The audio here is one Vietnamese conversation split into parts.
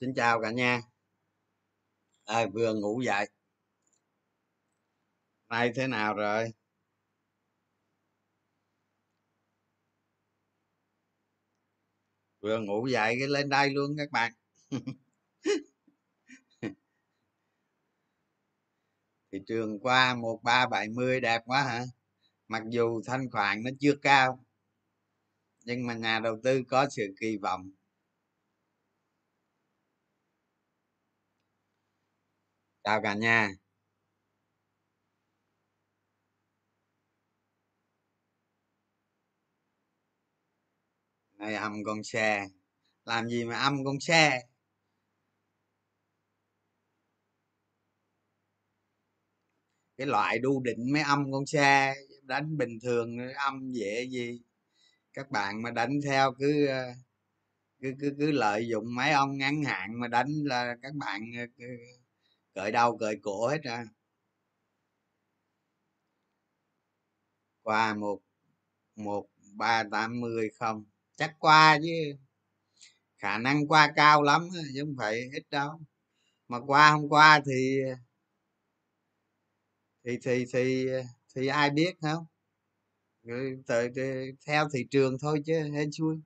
xin chào cả nhà. À, vừa ngủ dậy? Nay thế nào rồi? Vừa ngủ dậy cái lên đây luôn các bạn. Thị trường qua một ba bảy mươi đẹp quá hả? Mặc dù thanh khoản nó chưa cao nhưng mà nhà đầu tư có sự kỳ vọng. Chào cả nhà. Này âm con xe làm gì mà âm con xe cái loại đu định mới âm con xe đánh bình thường âm dễ gì? Các bạn mà đánh theo cứ ờ, cứ cứ, cứ lợi dụng mấy ông ngắn hạn mà đánh là các bạn ờ, cởi đầu cởi cổ hết ra. Qua một một ba tám mươi không? Chắc qua chứ. Khả năng qua cao lắm chứ không phải ít đâu. Mà qua không qua thì thì thì thì thì ai biết không? Từ, theo thị trường thôi chứ hên xui.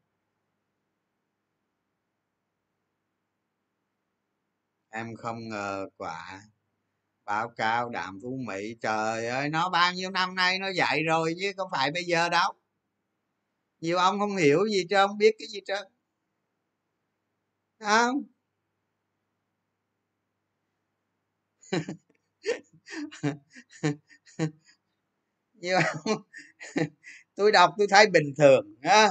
Em không ngờ quả báo cáo đạm phú mỹ, trời ơi, nó bao nhiêu năm nay nó dạy rồi chứ không phải bây giờ đâu. Nhiều ông không hiểu gì trơn, không biết cái gì trơn. Không? Nhiều ông tôi đọc tôi thấy bình thường á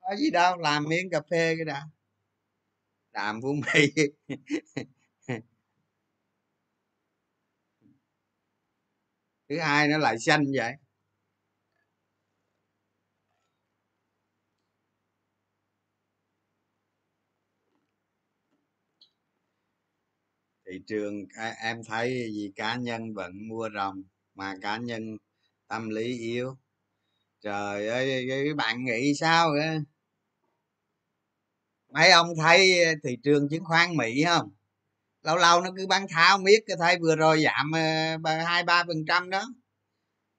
có gì đâu, làm miếng cà phê cái đã đàm phú mỹ. Thứ hai nó lại xanh vậy. Thị trường à, em thấy gì? Cá nhân vẫn mua rồng mà cá nhân tâm lý yếu. Trời ơi, cái bạn nghĩ sao vậy? Mấy ông thấy ờ, thị trường chứng khoán mỹ không? Lâu lâu nó cứ bán tháo miết, cái thấy vừa rồi giảm ờ, hai, ba phần trăm đó.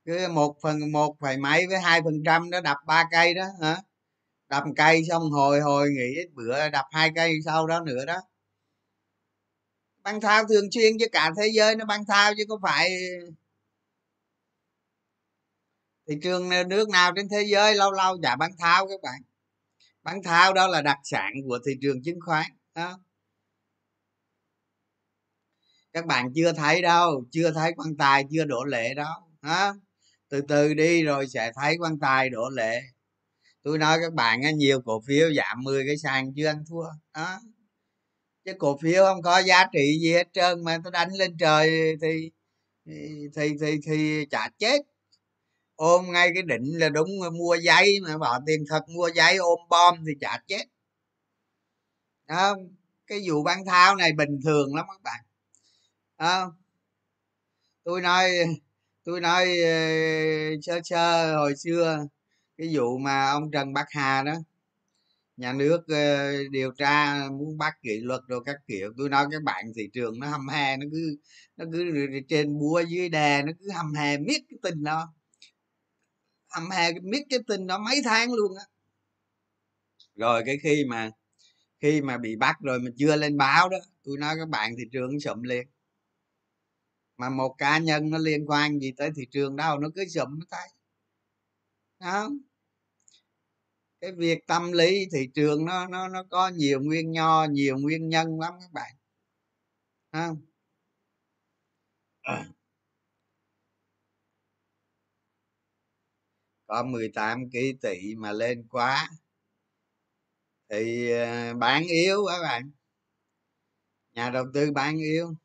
Cứ một phần, một phải mấy với hai phần trăm đó, đập ba cây đó, hả? Đập cây xong hồi hồi nghỉ bữa, đập hai cây sau đó nữa đó. Băng thao thường xuyên chứ cả thế giới nó băng thao chứ có phải thị trường ờ, nước nào trên thế giới lâu lâu chả băng thao các bạn bán thao đó là đặc sản của thị trường chứng khoán đó. Các bạn chưa thấy đâu chưa thấy quan tài chưa đổ lệ đó đó. Từ từ đi rồi sẽ thấy quan tài đổ lệ. Tôi nói các bạn nhiều cổ phiếu giảm 10 cái sàn chưa ăn thua đó. Chứ cổ phiếu không có giá trị gì hết trơn mà tôi đánh lên trời thì thì thì thì, thì chả chết ôm ngay cái định là đúng mua giấy mà bỏ tiền thật mua giấy, ôm bom thì chả chết. Đó cái vụ bán tháo này bình thường lắm các bạn. Đó. tôi nói tôi nói ờ, sơ sơ hồi xưa, cái vụ mà ông trần bắc hà đó, nhà nước ờ, điều tra muốn bắt kỷ luật rồi các kiểu. Tôi nói các bạn thị trường nó hâm he, nó cứ nó cứ trên búa dưới đè, nó cứ hâm he miết cái tin đó hầm hè biết cái tin đó mấy tháng luôn á. Rồi cái khi mà khi mà bị bắt rồi mà chưa lên báo đó tôi nói các bạn thị trường sụm liền. Mà một cá nhân nó liên quan gì tới thị trường đâu nó cứ sụm nó thấy đó cái việc tâm lý thị trường nó nó nó có nhiều nguyên nho nhiều nguyên nhân lắm các bạn. Không có 18 ký tỷ mà lên quá. Thì ờ, bán yếu các bạn. Nhà đầu tư bán yếu.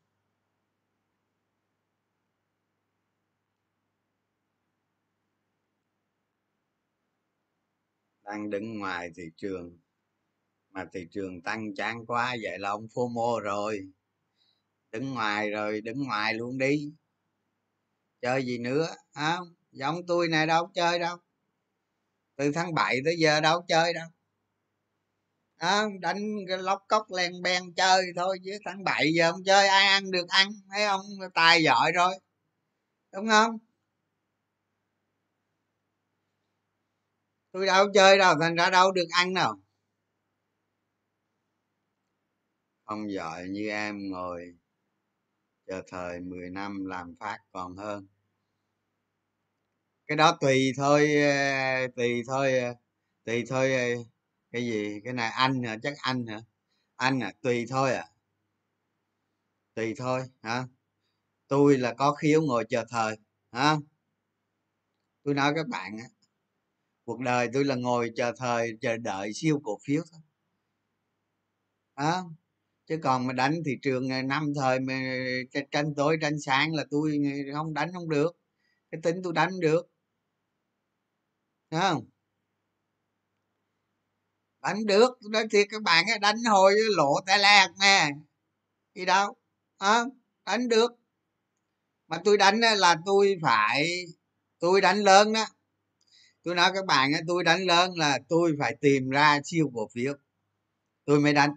Đang đứng ngoài thị trường, mà thị trường tăng chán quá vậy là ông phô mô rồi. Đứng ngoài rồi, đứng ngoài luôn đi. Chơi gì nữa không Dạ giống tôi này đâu chơi đâu. Từ tháng 7 tới giờ đâu chơi đâu. À, đánh lóc cốc len ben chơi thôi chứ tháng bảy giờ không chơi ai ăn được ăn thấy không tài giỏi rồi. Đúng không? Tôi đâu chơi đâu thành ra đâu được ăn đâu. Không giỏi như em ngồi chờ thời 10 năm làm phát còn hơn cái đó tùy thôi ờ, tùy thôi ờ, tùy thôi ờ, cái gì, cái này anh hả? Chắc anh hả? Anh à tùy thôi à. Tùy thôi, hả? Tôi là có khiếu ngồi chờ thời, hả? Tôi nói các bạn á, cuộc đời tôi là ngồi chờ thời, chờ đợi siêu cổ phiếu thôi. Hả? Chứ còn mà đánh thị trường năm thời mà tranh tối, tranh sáng là tôi không đánh không được. Cái tính tôi đánh được. Không? Đánh được nói thiệt các bạn đánh hồi lộ tay lạc nè. Đi đâu? À, đánh được. Mà tôi đánh là tôi phải tôi đánh lớn đó tôi nói các bạn tôi đánh lớn là tôi phải tìm ra siêu cổ phiếu. Tôi mới đánh.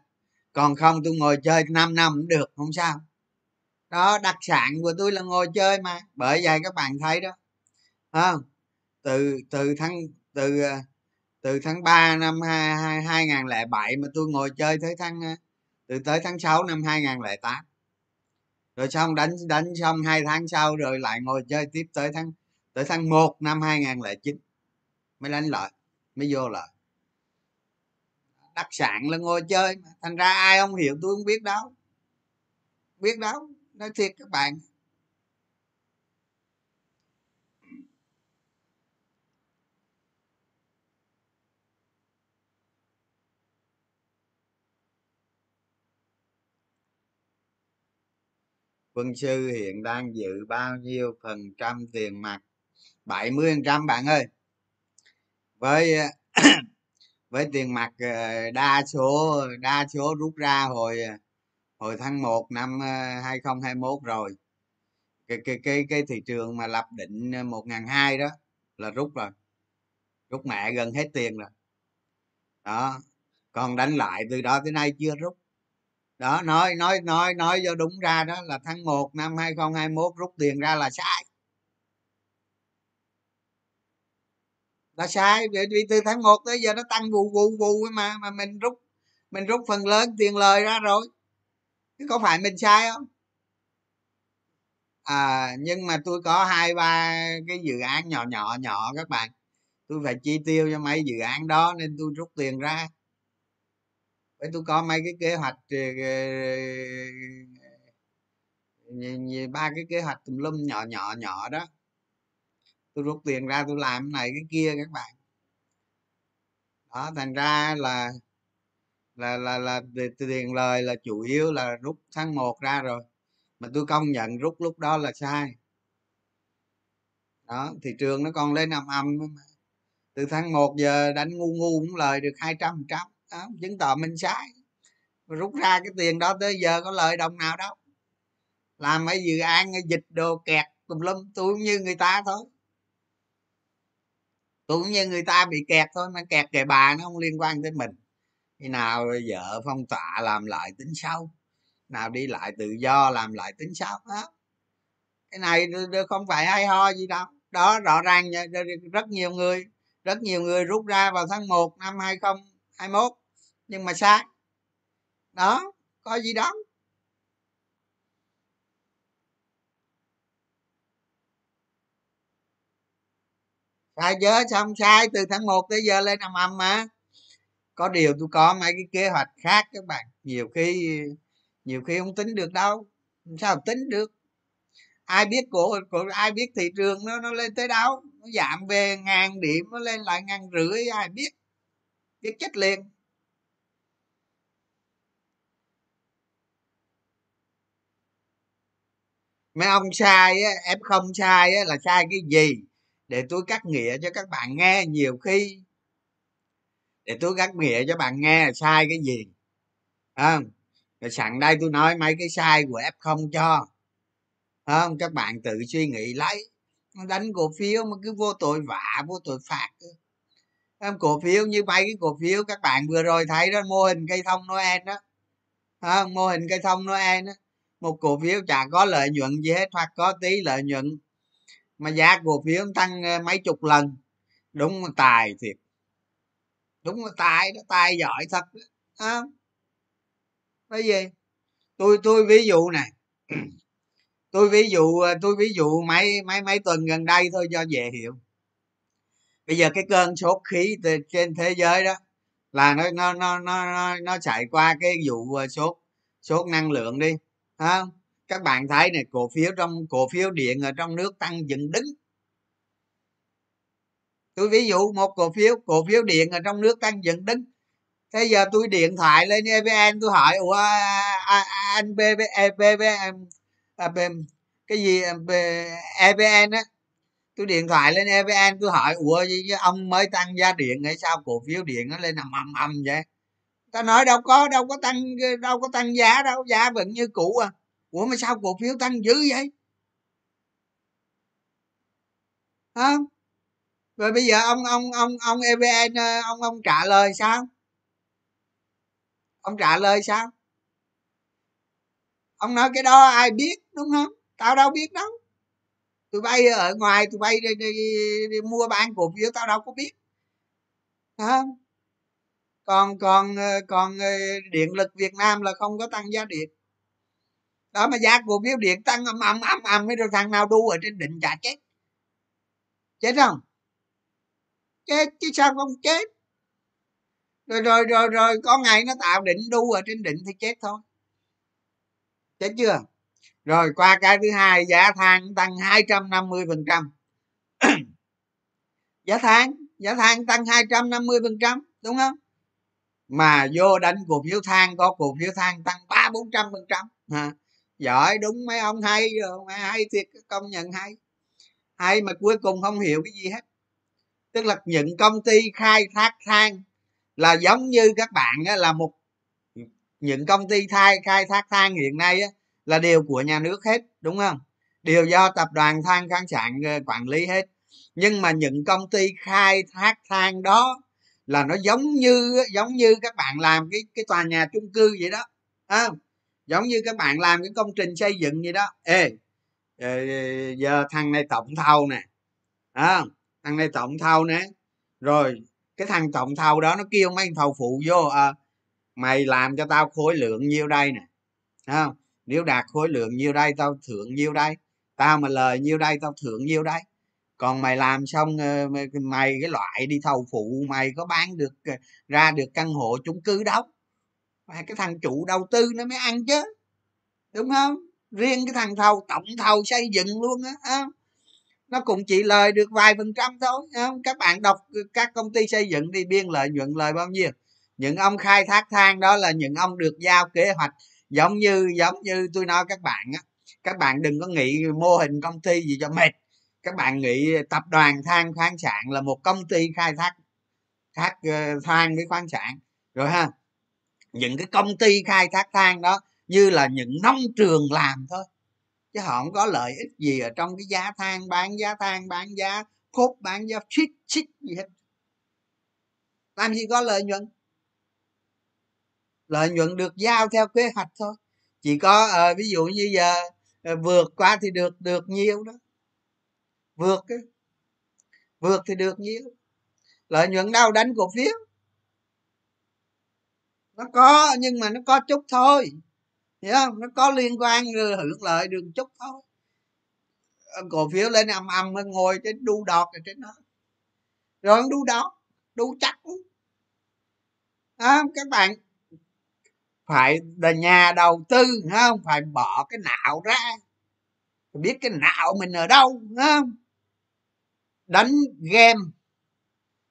Còn không tôi ngồi chơi 5 năm cũng được không sao. Đó đặc sản của tôi là ngồi chơi mà bởi vậy các bạn thấy đó. Không? Từ từ tháng, từ ờ, từ tháng 3 năm 2007 mà tôi ngồi chơi tới tháng ờ, từ tới tháng 6 năm 2008 rồi xong đánh đánh xong hai tháng sau rồi lại ngồi chơi tiếp tới tháng tới tháng 1 năm 2009 mới đánh lại mới vô lại đặc sản là ngồi chơi mà. thành ra ai không hiểu tôi không biết đâu. Biết đâu, nói thiệt các bạn. Quân sư hiện đang giữ bao nhiêu phần trăm tiền mặt? 70 phần trăm, bạn ơi. Với với tiền mặt ờ, đa số đa số rút ra hồi hồi tháng 1 năm ờ, 2021 rồi. Cái cái cái cái thị trường mà lập định ờ, một ngàn hai đó là rút rồi. Rút mẹ gần hết tiền rồi. Đó. Còn đánh lại từ đó tới nay chưa rút đó, nói nói nói nói cho đúng ra đó là tháng 1 năm 2021 rút tiền ra là sai. Là sai, vì từ tháng 1 tới giờ nó tăng vù vù vù mà mà mình rút mình rút phần lớn tiền lời ra rồi. Chứ có phải mình sai không? À nhưng mà tôi có hai, ba cái dự án nhỏ nhỏ nhỏ các bạn. Tôi phải chi tiêu cho mấy dự án đó nên tôi rút tiền ra với tôi có mấy cái kế hoạch ờ, ờ, ờ, ba cái kế hoạch tùm lum nhỏ nhỏ nhỏ đó. Tôi rút tiền ra tôi làm cái này, cái kia các bạn. Đó, thành ra là là là là tiền lời là chủ yếu là rút tháng 1 ra rồi. Mà tôi công nhận rút lúc đó là sai. Đó, thị trường nó còn lên âm âm từ tháng 1 giờ đánh ngu ngu cũng lời được hai trăm trăm đó, chứng tỏ mình sai. Rút ra cái tiền đó tới giờ có lời đồng nào đâu. Làm mấy dự án dịch đồ kẹt tùm lum tôi cũng như người ta thôi. Tôi cũng như người ta bị kẹt thôi mà kẹt kệ bà nó không liên quan tới mình. Khi nào vợ phong tỏa làm lại tính sau nào đi lại tự do làm lại tính sau đó. Cái này không phải hay ho gì đâu. Đó rõ ràng rất nhiều người rất nhiều người rút ra vào tháng 1 năm 2021 nhưng mà sai. Đó có gì đó. Sai chớ xong sai từ tháng 1 tới giờ lên ầm âm mà. Có điều tôi có mấy cái kế hoạch khác các bạn. Nhiều khi nhiều khi không tính được đâu. Sao tính được? Ai biết của, của ai biết thị trường nó nó lên tới đâu? Nó giảm về ngàn điểm nó lên lại ngàn rưỡi ai biết? Biết chết liền. Mấy ông sai á f không sai á là sai cái gì? Để tôi cắt nghĩa cho các bạn nghe nhiều khi. Để tôi cắt nghĩa cho bạn nghe là sai cái gì. Không? Rồi sẵn đây tôi nói mấy cái sai của f không cho. Không? Các bạn tự suy nghĩ lấy. Đánh cổ phiếu mà cứ vô tội vạ vô tội phạt em cổ phiếu như mấy cái cổ phiếu các bạn vừa rồi thấy đó mô hình cây thông noel đó. À, mô hình cây thông noel đó một cổ phiếu chả có lợi nhuận gì hết hoặc có tí lợi nhuận. Mà giá cổ phiếu tăng ờ, mấy chục lần. Đúng là tài thiệt. Đúng là tài đó tài giỏi thật đó. À, cái gì tôi tôi ví dụ này tôi ví dụ ờ, tôi ví dụ mấy mấy mấy tuần gần đây thôi cho dễ hiểu. Bây giờ cái cơn sốt khí trên thế giới đó là nó nó nó nó nó chạy qua cái vụ ờ, sốt sốt năng lượng đi không? Các bạn thấy này, cổ phiếu trong, cổ phiếu điện ở trong nước tăng dựng đứng. Tôi ví dụ một cổ phiếu cổ phiếu điện ở trong nước tăng dựng đứng. Thế giờ tôi điện thoại lên evn tôi hỏi, ủa anh bb e, à, cái gì evn á? Tôi điện thoại lên evn tôi hỏi, ủa ông mới tăng giá điện hay sao? Cổ phiếu điện nó lên ầm ầm ầm vậy ta nói đâu có đâu có tăng đâu có tăng giá đâu giá vẫn như cũ à. Ủa mà sao cổ phiếu tăng dữ vậy? Hả? Rồi bây giờ ông ông ông ông evn ông ông trả lời sao? Ông trả lời sao? Ông nói cái đó ai biết đúng không? Tao đâu biết đâu. Tụi bay ở ngoài tụi bay đi, đi, đi, đi mua bán cổ phiếu tao đâu có biết. Hả? Còn còn ờ, còn ờ, điện lực việt nam là không có tăng giá điện. Đó, mà giá cổ phiếu điện tăng âm âm âm âm mấy thằng nào đu ở trên đỉnh chả chết. Chết không? Chết, chứ sao không chết? Rồi rồi rồi rồi, có ngày nó tạo đỉnh đu ở trên đỉnh thì chết thôi. Chết chưa? Rồi, qua cái thứ hai, giá than tăng 250 phần trăm. Giá than giá than tăng 250 phần trăm, đúng không? Mà vô đánh cổ phiếu than có cổ phiếu than tăng ba bốn trăm phần trăm. Giỏi đúng mấy ông hay rồi mấy hay thiệt công nhận hay. Hay mà cuối cùng không hiểu cái gì hết. Tức là những công ty khai thác than là giống như các bạn á, là một những công ty thai khai thác than hiện nay á, là đều của nhà nước hết đúng không? Đều do tập đoàn than khoáng sản ờ, quản lý hết. Nhưng mà những công ty khai thác than đó là nó giống như giống như các bạn làm cái cái tòa nhà chung cư vậy đó à, giống như các bạn làm cái công trình xây dựng vậy đó. Ê giờ thằng này tổng thầu nè à, thằng này tổng thầu nè. Rồi cái thằng tổng thầu đó nó kêu mấy thầu phụ vô à, mày làm cho tao khối lượng nhiêu đây nè. Không? Nếu đạt khối lượng nhiêu đây tao thưởng nhiêu đây. Tao mà lời nhiêu đây tao thưởng nhiêu đây còn mày làm xong ờ, mày cái loại đi thầu phụ, mày có bán được ờ, ra được căn hộ chung cư đâu? Mà cái thằng chủ đầu tư nó mới ăn chứ, đúng không? Riêng cái thằng thầu, tổng thầu xây dựng luôn á nó cũng chỉ lời được vài phần trăm thôi không? các bạn đọc ờ, các công ty xây dựng thì biên lợi nhuận lời bao nhiêu? Những ông khai thác than đó là những ông được giao kế hoạch, giống như giống như tôi nói các bạn á. Các bạn đừng có nghĩ mô hình công ty gì cho mệt các bạn nghĩ tập đoàn than khoáng sản là một công ty khai thác thác ờ, than với khoáng sản rồi ha. Những cái công ty khai thác than đó như là những nông trường làm thôi chứ họ không có lợi ích gì ở trong cái giá than bán giá than bán giá cốt bán giá chích chích gì hết. Làm gì có lợi nhuận? Lợi nhuận được giao theo kế hoạch thôi. Chỉ có uh, ví dụ như giờ uh, vượt qua thì được được nhiều đó vượt cái vượt thì được nhiều. Lợi nhuận đâu đánh cổ phiếu. Nó có nhưng mà nó có chút thôi. Hiểu không? Nó có liên quan hưởng lợi được chút thôi. Cổ phiếu lên âm âm ngồi trên đu đọt ở trên đó. Rồi đu đọt đu chắc à, các bạn phải là nhà đầu tư không? Phải bỏ cái não ra. Biết cái não mình ở đâu không? Đánh game,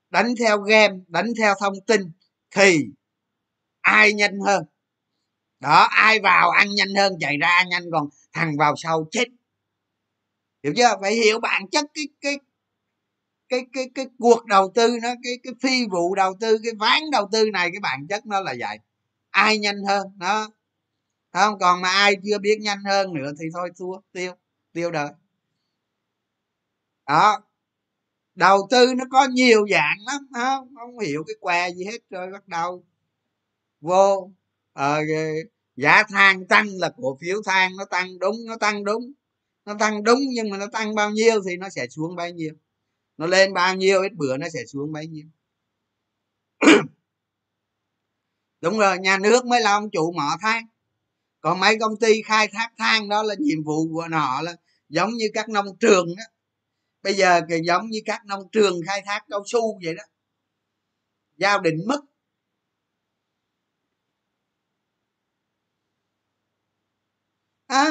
đánh theo game, đánh theo thông tin thì ai nhanh hơn? Đó, ai vào ăn nhanh hơn, chạy ra ăn nhanh, còn thằng vào sau chết. Hiểu chưa? Phải hiểu bản chất cái cái cái cái cái cuộc đầu tư nó, cái cái phi vụ đầu tư, cái ván đầu tư này, cái bản chất nó là vậy. Ai nhanh hơn? Đó. Không? Còn mà ai chưa biết nhanh hơn nữa thì thôi thua, tiêu tiêu đời. Đó đầu tư nó có nhiều dạng lắm không? Không hiểu cái què gì hết rồi bắt đầu. Vô ờ, giá than tăng là cổ phiếu than nó tăng đúng nó tăng đúng. Nó tăng đúng nhưng mà nó tăng bao nhiêu thì nó sẽ xuống bao nhiêu. Nó lên bao nhiêu ít bữa nó sẽ xuống bao nhiêu. Đúng rồi nhà nước mới là ông chủ mỏ than còn mấy công ty khai thác than đó là nhiệm vụ của họ là giống như các nông trường đó bây giờ thì giống như các nông trường khai thác cao su vậy đó. Giao định mức à,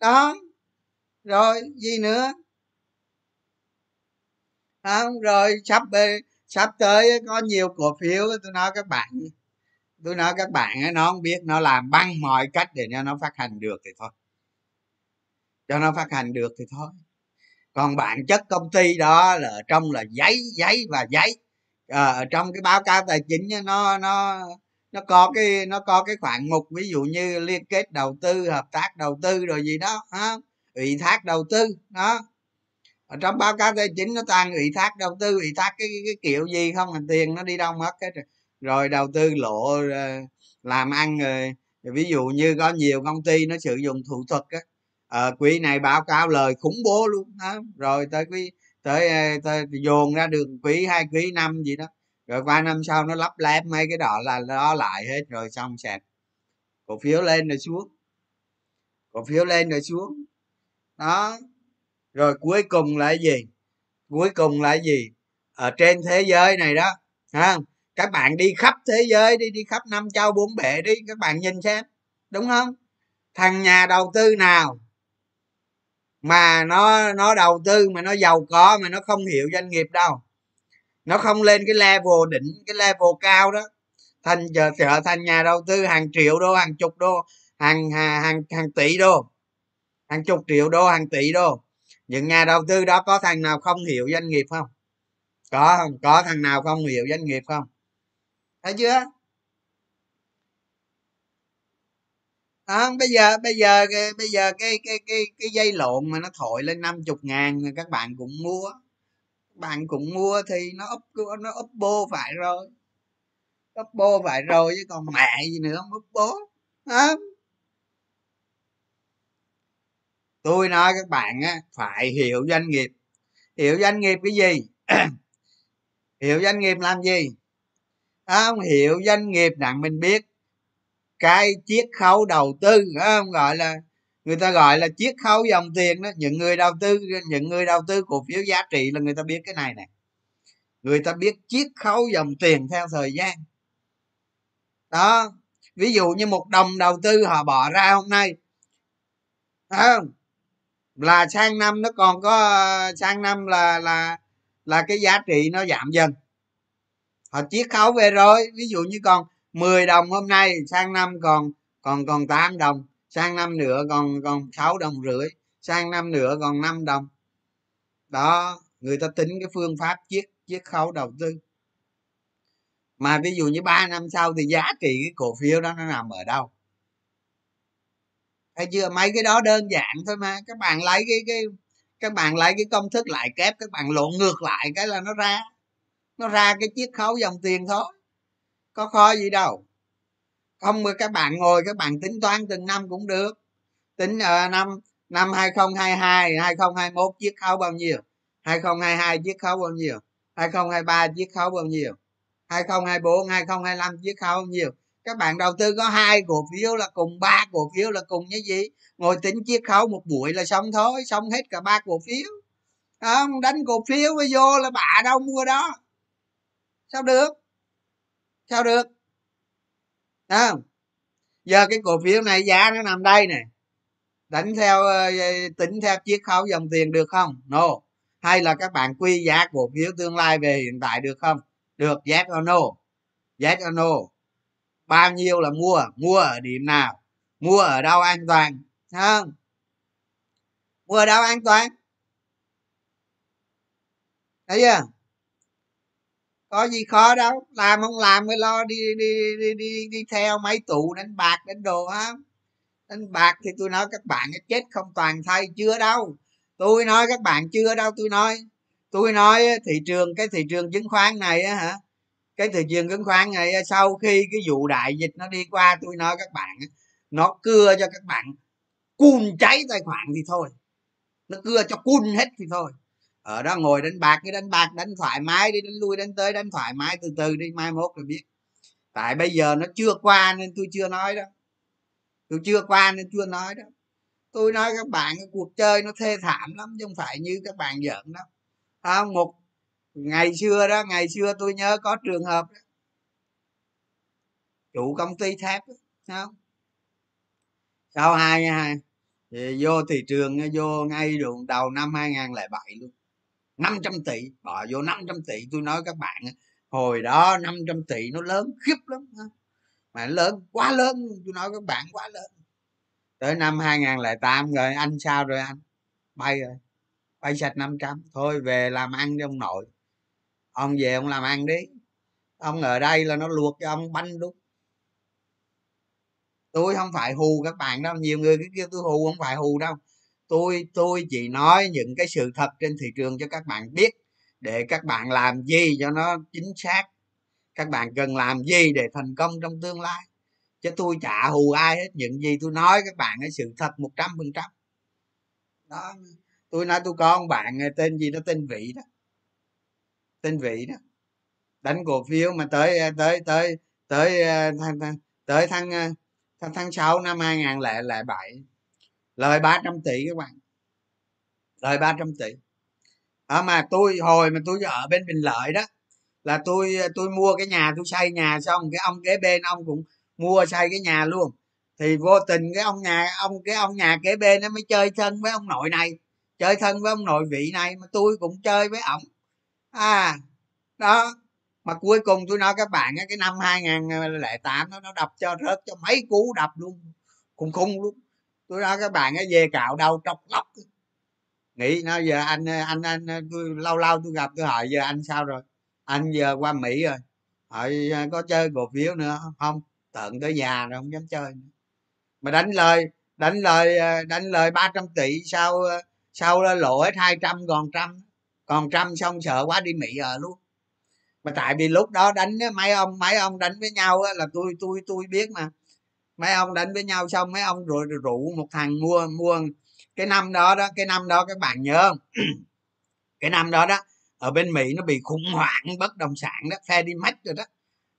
đó rồi gì nữa? À, rồi sắp sắp tới có nhiều cổ phiếu tôi nói các bạn tôi nói các bạn nó không biết nó làm bằng mọi cách để cho nó phát hành được thì thôi. Cho nó phát hành được thì thôi còn bản chất công ty đó là ở trong là giấy giấy và giấy. À, ở trong cái báo cáo tài chính nó nó nó có cái nó có cái khoản mục ví dụ như liên kết đầu tư hợp tác đầu tư rồi gì đó ha ủy thác đầu tư đó. Ở trong báo cáo tài chính nó toàn ủy thác đầu tư ủy thác cái, cái, cái kiểu gì không? Là tiền nó đi đâu mất hết rồi, rồi đầu tư lộ ờ, làm ăn rồi ví dụ như có nhiều công ty nó sử dụng thủ thuật á à, quý này báo cáo lời khủng bố luôn đó. rồi tới quý tới, tới dồn ra đường quý hai quý năm gì đó. Rồi qua năm sau nó lắp lép mấy cái đó là đó lại hết rồi xong sạch cổ phiếu lên rồi xuống. Cổ phiếu lên rồi xuống. Đó. Rồi cuối cùng là cái gì? Cuối cùng là cái gì? Ở trên thế giới này đó ha các bạn đi khắp thế giới đi đi khắp năm châu bốn bể đi các bạn nhìn xem đúng không? Thằng nhà đầu tư nào mà nó nó đầu tư mà nó giàu có mà nó không hiểu doanh nghiệp đâu. Nó không lên cái level đỉnh cái level cao đó. Thành trở, trở thành nhà đầu tư hàng triệu đô hàng chục đô hàng hàng hàng, hàng tỷ đô. Hàng chục triệu đô hàng tỷ đô. Những nhà đầu tư đó có thằng nào không hiểu doanh nghiệp không? Có không? Có thằng nào không hiểu doanh nghiệp không? Thấy chưa? À, bây giờ bây giờ cái, bây giờ cái cái cái cái dây lộn mà nó thổi lên năm chục ngàn các bạn cũng mua. Bạn cũng mua thì nó up nó up bô phải rồi. Up bô phải rồi chứ còn mẹ gì nữa không up bố à. tôi nói các bạn á phải hiểu doanh nghiệp. Hiểu doanh nghiệp cái gì? Hiểu doanh nghiệp làm gì? Không? Hiểu doanh nghiệp đặng mình biết cái chiết khấu đầu tư không? Gọi là, người ta gọi là chiết khấu dòng tiền đó. Những người đầu tư, những người đầu tư cổ phiếu giá trị là người ta biết cái này này người ta biết chiết khấu dòng tiền theo thời gian. Đó, ví dụ như một đồng đầu tư họ bỏ ra hôm nay không? Là sang năm nó còn có, sang năm là là là cái giá trị nó giảm dần. Họ chiết khấu về rồi, ví dụ như còn 10 đồng hôm nay, sang năm còn còn còn 8 đồng. Sang năm nữa còn còn 6 đồng rưỡi. Sang năm nữa còn 5 đồng. Đó, người ta tính cái phương pháp chiết chiết khấu đầu tư. Mà ví dụ như 3 năm sau thì giá trị cái cổ phiếu đó nó nằm ở đâu? Thấy chưa? Mấy cái đó đơn giản thôi mà. Các bạn lấy cái cái, các bạn lấy cái công thức lại kép, các bạn lộn ngược lại cái là nó ra. Nó ra cái chiết khấu dòng tiền thôi có khó gì đâu. Không mà các bạn ngồi các bạn tính toán từng năm cũng được. Tính uh, năm năm 2022 2021 chiết khấu bao nhiêu? 2022 chiết khấu bao nhiêu? 2023 chiết khấu bao nhiêu? 2024 2025 chiết khấu bao nhiêu? Các bạn đầu tư có hai cổ phiếu là cùng ba cổ phiếu là cùng cái gì? Ngồi tính chiết khấu một buổi là xong thôi xong hết cả ba cổ phiếu. Không đánh cổ phiếu mới vô là bà đâu mua đó. Sao được? Sao được? Không? Giờ cái cổ phiếu này giá nó nằm đây này đánh theo ờ, ờ, tính theo chiết khấu dòng tiền được không? No. Hay là các bạn quy giá cổ phiếu tương lai về hiện tại được không? Được, yes or no? Yes or no? Bao nhiêu là mua? Mua ở điểm nào? Mua ở đâu an toàn? Không? Mua ở đâu an toàn? Thấy chưa? Có gì khó đâu, làm không làm mới lo đi đi đi đi đi theo mấy tụ đánh bạc, đánh đồ á. Đánh bạc thì tôi nói các bạn chết không toàn thay chưa đâu. Tôi nói các bạn chưa đâu tôi nói tôi nói thị trường, cái thị trường chứng khoán này á hả? Cái thị trường chứng khoán này sau khi cái vụ đại dịch nó đi qua tôi nói các bạn nó cưa cho các bạn cun cháy tài khoản thì thôi. Nó cưa cho cun hết thì thôi ở đó ngồi đánh bạc cái đánh bạc đánh thoải mái đi đánh lui đánh tới đánh thoải mái từ từ đi mai mốt rồi biết. Tại bây giờ nó chưa qua nên tôi chưa nói đó. Tôi chưa qua nên chưa nói đó. Tôi nói các bạn cái cuộc chơi nó thê thảm lắm chứ không phải như các bạn giận đâu không? Một ngày xưa đó ngày xưa tôi nhớ có trường hợp đó. chủ công ty thép đó, không? Sau hai hai vô thị trường vô ngay đường đầu năm 2007 luôn. 500 tỷ bỏ vô 500 tỷ tôi nói các bạn, hồi đó 500 tỷ nó lớn khiếp lắm mà lớn, quá lớn, tôi nói các bạn, quá lớn. Tới năm 2008 rồi, anh sao rồi anh? Bay rồi, bay sạch 500 thôi về làm ăn đi ông nội. Ông về ông làm ăn đi. Ông ở đây là nó luộc cho ông banh đúng tôi không phải hù các bạn đâu, nhiều người cứ kêu tôi hù, không phải hù đâu tôi tôi chỉ nói những cái sự thật trên thị trường cho các bạn biết để các bạn làm gì cho nó chính xác. Các bạn cần làm gì để thành công trong tương lai? Chứ tôi chả hù ai hết, những gì tôi nói các bạn cái sự thật một trăm phần trăm. Đó, tôi nói tôi có ông bạn ờ, tên gì đó, tên vị đó. Tên vị đó. Đánh cổ phiếu mà tới ờ, tới tới tới ờ, tháng tới tháng tháng tháng sáu năm hai nghìn lẻ bảy lời 300 tỷ các bạn. Lời 300 tỷ. À, mà tôi hồi mà tôi ở bên bình lợi đó là tôi tôi mua cái nhà tôi xây nhà xong cái ông kế bên ông cũng mua xây cái nhà luôn. Thì vô tình cái ông nhà ông cái ông nhà kế bên nó mới chơi thân với ông nội này chơi thân với ông nội vị này mà tôi cũng chơi với ổng. À đó mà cuối cùng tôi nói các bạn cái năm 2008 nó nó đập cho rớt cho mấy cú đập luôn khủng khủng luôn tôi nói các bạn về cạo đâu trọc lóc nghĩ nó giờ anh anh anh, tôi lâu lâu tôi gặp tôi hỏi, giờ anh sao rồi? Anh giờ qua mỹ rồi. Hỏi à, có chơi cổ phiếu nữa không? Tận tới nhà rồi không dám chơi nữa. mà đánh lời đánh lời à, đánh lời 300 tỷ sau à, sau lộ hết 200 còn trăm. Còn trăm xong sợ quá đi mỹ ở luôn. Mà tại vì lúc đó đánh mấy ông mấy ông đánh với nhau là tôi tôi tôi biết mà mấy ông đánh với nhau xong mấy ông rồi rủ một thằng mua mua cái năm đó đó, cái năm đó các bạn nhớ không? Cái năm đó đó, ở bên mỹ nó bị khủng hoảng, bất động sản đó, phe đi mất rồi đó.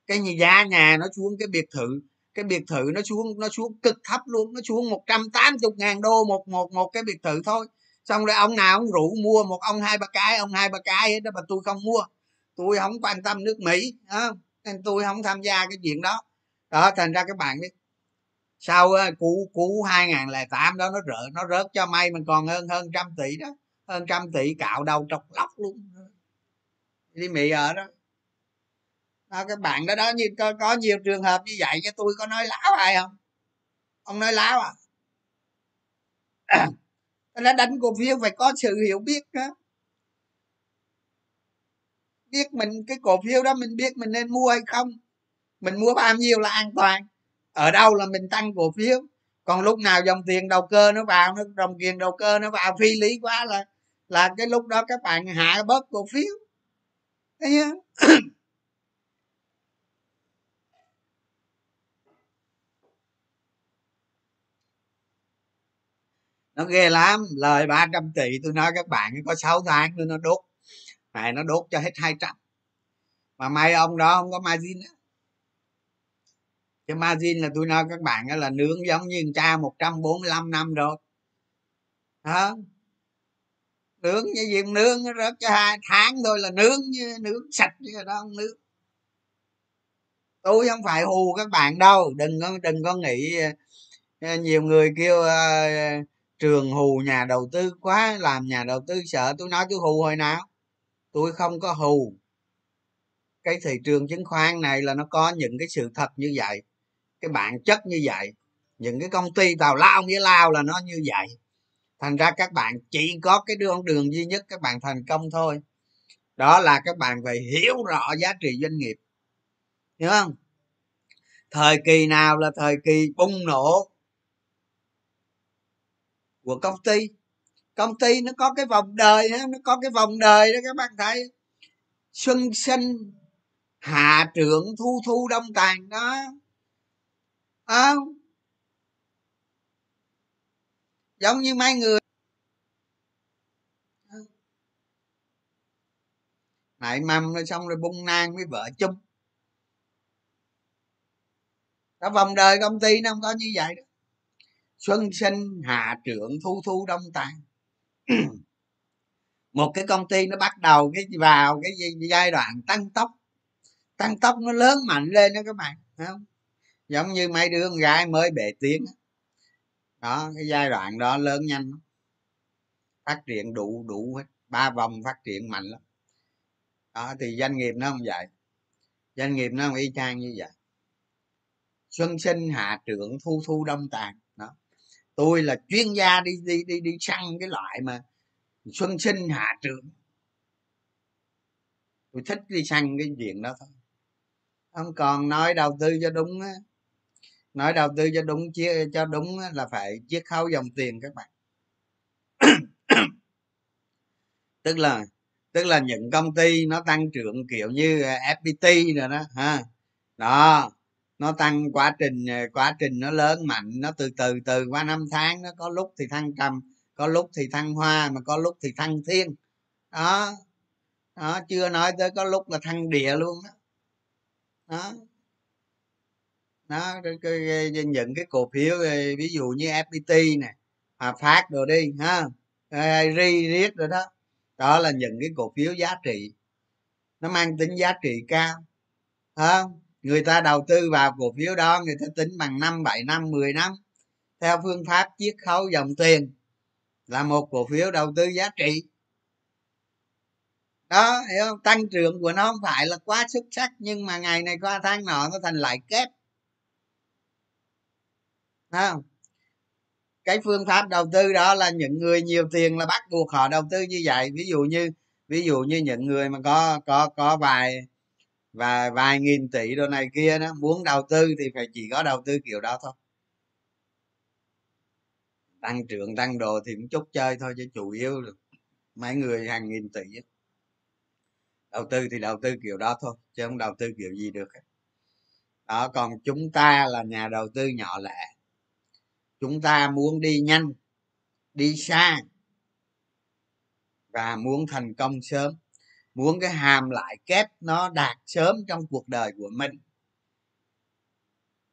Cái giá nhà nó xuống, cái biệt thự, cái biệt thự nó xuống nó xuống cực thấp luôn, nó xuống 180 ngàn đô một một một cái biệt thự thôi. Xong rồi ông nào ông rủ mua, một ông, hai, ba cái, ông hai, ba cái đó mà tôi không mua. Tôi không quan tâm nước mỹ đó. nên tôi không tham gia cái chuyện đó. Đó, thành ra các bạn biết sau cú cú 2008 đó nó rớt nó rớt cho may mình còn hơn hơn trăm tỷ đó hơn trăm tỷ cạo đầu trọc lóc luôn. Đi mỹ ở ờ đó. Đó, các bạn đó đó như có, có nhiều trường hợp như vậy cho tôi có nói láo ai không? Ông nói láo à? Nó đánh cổ phiếu phải có sự hiểu biết đó. Biết mình cái cổ phiếu đó mình biết mình nên mua hay không? Mình mua bao nhiêu là an toàn? Ở đâu là mình tăng cổ phiếu? Còn lúc nào dòng tiền đầu cơ nó vào nó dòng tiền đầu cơ nó vào, phi lý quá là là cái lúc đó các bạn hạ bớt cổ phiếu. Thấy chưa? Nó ghê lắm, lời 300 tỷ tôi nói các bạn, có 6 tháng nữa nó đốt. Này nó đốt cho hết 200 mà may ông đó không có margin á cái margin là tôi nói các bạn là nướng giống như cha 145 năm rồi. Đó nướng như gì nướng nó rớt cho hai tháng thôi là nướng như nướng sạch chứ đó không nướng. Tôi không phải hù các bạn đâu đừng có đừng có nghĩ ờ, nhiều người kêu uh, trường hù nhà đầu tư quá làm nhà đầu tư sợ. Tôi nói tôi hù hồi nào? Tôi không có hù. Cái thị trường chứng khoán này là nó có những cái sự thật như vậy cái bản chất như vậy. Những cái công ty tào lao nghĩa lao là nó như vậy. Thành ra các bạn chỉ có cái đường đường duy nhất các bạn thành công thôi. Đó là các bạn phải hiểu rõ giá trị doanh nghiệp. Hiểu không? Thời kỳ nào là thời kỳ bùng nổ của công ty. Công ty nó có cái vòng đời nó có cái vòng đời đó các bạn thấy. Xuân sinh hạ trưởng, thu thu đông tàn đó à, giống như mấy người. Nảy mầm rồi xong rồi bung nang với vợ chung. Cả vòng đời công ty nó không có như vậy đó. Xuân sinh hạ trưởng thu thu đông tàn một cái công ty nó bắt đầu cái vào cái giai đoạn tăng tốc. Tăng tốc nó lớn mạnh lên đó các bạn Thấy không? Giống như mấy đứa con gái mới bể tiếng đó, cái giai đoạn đó lớn nhanh phát triển đủ đủ hết. Ba vòng phát triển mạnh lắm. Đó, thì doanh nghiệp nó không vậy. Doanh nghiệp nó không y chang như vậy. Xuân sinh, hạ trưởng, thu thu, đông tàn. Đó. Tôi là chuyên gia đi đi đi đi săn cái loại mà xuân sinh, hạ trưởng. Tôi thích đi săn cái chuyện đó thôi. Không còn nói đầu tư cho đúng á nói đầu tư cho đúng chia cho đúng là phải chiết khấu dòng tiền các bạn. Tức là tức là những công ty nó tăng trưởng kiểu như à, fpt rồi đó, ha. Đó, nó tăng quá trình à, quá trình nó lớn mạnh, nó từ từ từ qua năm tháng nó có lúc thì thăng trầm, có lúc thì thăng hoa, mà có lúc thì thăng thiên. Đó đó, chưa nói tới có lúc là thăng địa luôn đó đó đó những cái cổ phiếu ờ, ví dụ như fpt này hòa phát rồi đi, ha. Ờ, Ri riết rồi đó. Đó là những cái cổ phiếu giá trị. Nó mang tính giá trị cao không? Người ta đầu tư vào cổ phiếu đó, người ta tính bằng năm, bảy năm 10 năm. Theo phương pháp chiết khấu dòng tiền là một cổ phiếu đầu tư giá trị. Đó, hiểu không? Tăng trưởng của nó không phải là quá xuất sắc, nhưng mà ngày này qua tháng nọ nó thành lại kép không? Cái phương pháp đầu tư đó là những người nhiều tiền là bắt buộc họ đầu tư như vậy. Ví dụ như, ví dụ như những người mà có có có vài và vài nghìn tỷ đồ này kia đó, muốn đầu tư thì phải chỉ có đầu tư kiểu đó thôi. Tăng trưởng, tăng đồ thì cũng chút chơi thôi chứ chủ yếu là mấy người hàng nghìn tỷ đầu tư thì đầu tư kiểu đó thôi, chứ không đầu tư kiểu gì được đó, còn chúng ta là nhà đầu tư nhỏ lẻ chúng ta muốn đi nhanh, đi xa và muốn thành công sớm. Muốn cái hàm lại kép nó đạt sớm trong cuộc đời của mình.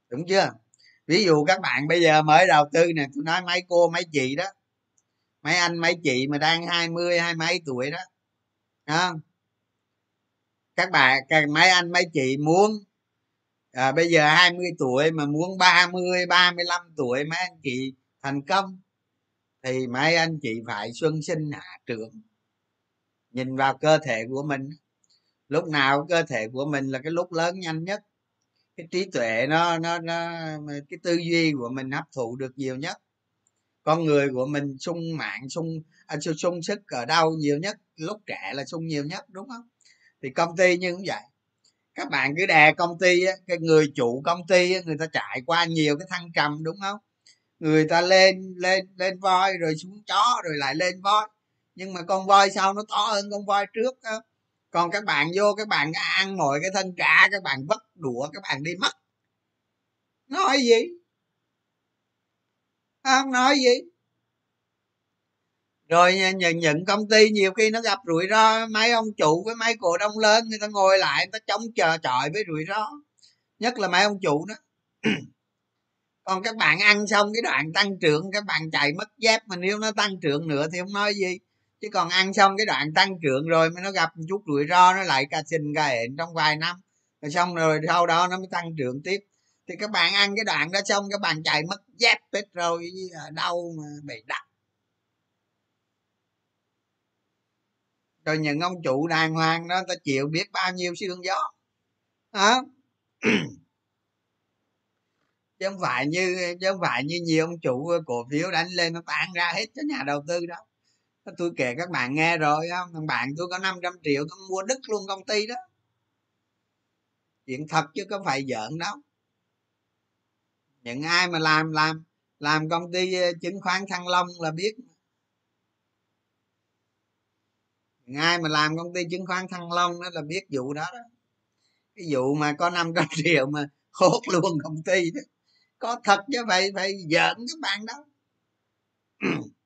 Đúng chưa? Ví dụ các bạn bây giờ mới đầu tư nè, tôi nói mấy cô, mấy chị đó. Mấy anh, mấy chị mà đang hai mươi, hai mấy tuổi đó. Không các bạn mấy anh, mấy chị muốn à, bây giờ 20 tuổi mà muốn 30 35 tuổi mấy anh chị thành công thì mấy anh chị phải xuân sinh hạ trưởng nhìn vào cơ thể của mình. Lúc nào cơ thể của mình là cái lúc lớn nhanh nhất. Cái trí tuệ nó nó nó cái tư duy của mình hấp thụ được nhiều nhất. Con người của mình sung mạng sung à, sung sức ở đâu nhiều nhất? Lúc trẻ là sung nhiều nhất đúng không? Thì công ty như cũng vậy các bạn cứ đè công ty á, cái người chủ công ty á, người ta trải qua nhiều cái thăng trầm đúng không? Người ta lên lên lên voi rồi xuống chó rồi lại lên voi. Nhưng mà con voi sau nó to hơn con voi trước đó. còn các bạn vô các bạn ăn mọi cái thân cả các bạn vất đũa các bạn đi mất. Nói gì? Không nói gì rồi những, những công ty nhiều khi nó gặp rủi ro mấy ông chủ với mấy cổ đông lớn người ta ngồi lại người ta chống chờ chọi với rủi ro. Nhất là mấy ông chủ đó. Còn các bạn ăn xong cái đoạn tăng trưởng các bạn chạy mất dép mà nếu nó tăng trưởng nữa thì không nói gì. Chứ còn ăn xong cái đoạn tăng trưởng rồi mà nó gặp một chút rủi ro nó lại cà xình cà hẹn trong vài năm. Rồi xong rồi sau đó nó mới tăng trưởng tiếp. Thì các bạn ăn cái đoạn đó xong các bạn chạy mất dép hết rồi đâu mà bị đặt rồi những ông chủ đàng hoàng đó ta chịu biết bao nhiêu sương gió. Hả? Chứ không phải như, chứ không phải như nhiều ông chủ cổ phiếu đánh lên, nó tán ra hết cho nhà đầu tư đó. Tôi kể các bạn nghe rồi không? Thằng bạn tôi có 500 triệu, tôi mua đứt luôn công ty đó. Chuyện thật chứ có phải giỡn đâu. Những ai mà làm làm làm công ty chứng khoán thăng long là biết ai mà làm công ty chứng khoán thăng long đó là biết vụ đó đó. Cái vụ mà có 500 triệu mà hốt luôn công ty đó. Có thật chứ vậy phải giỡn các bạn đó.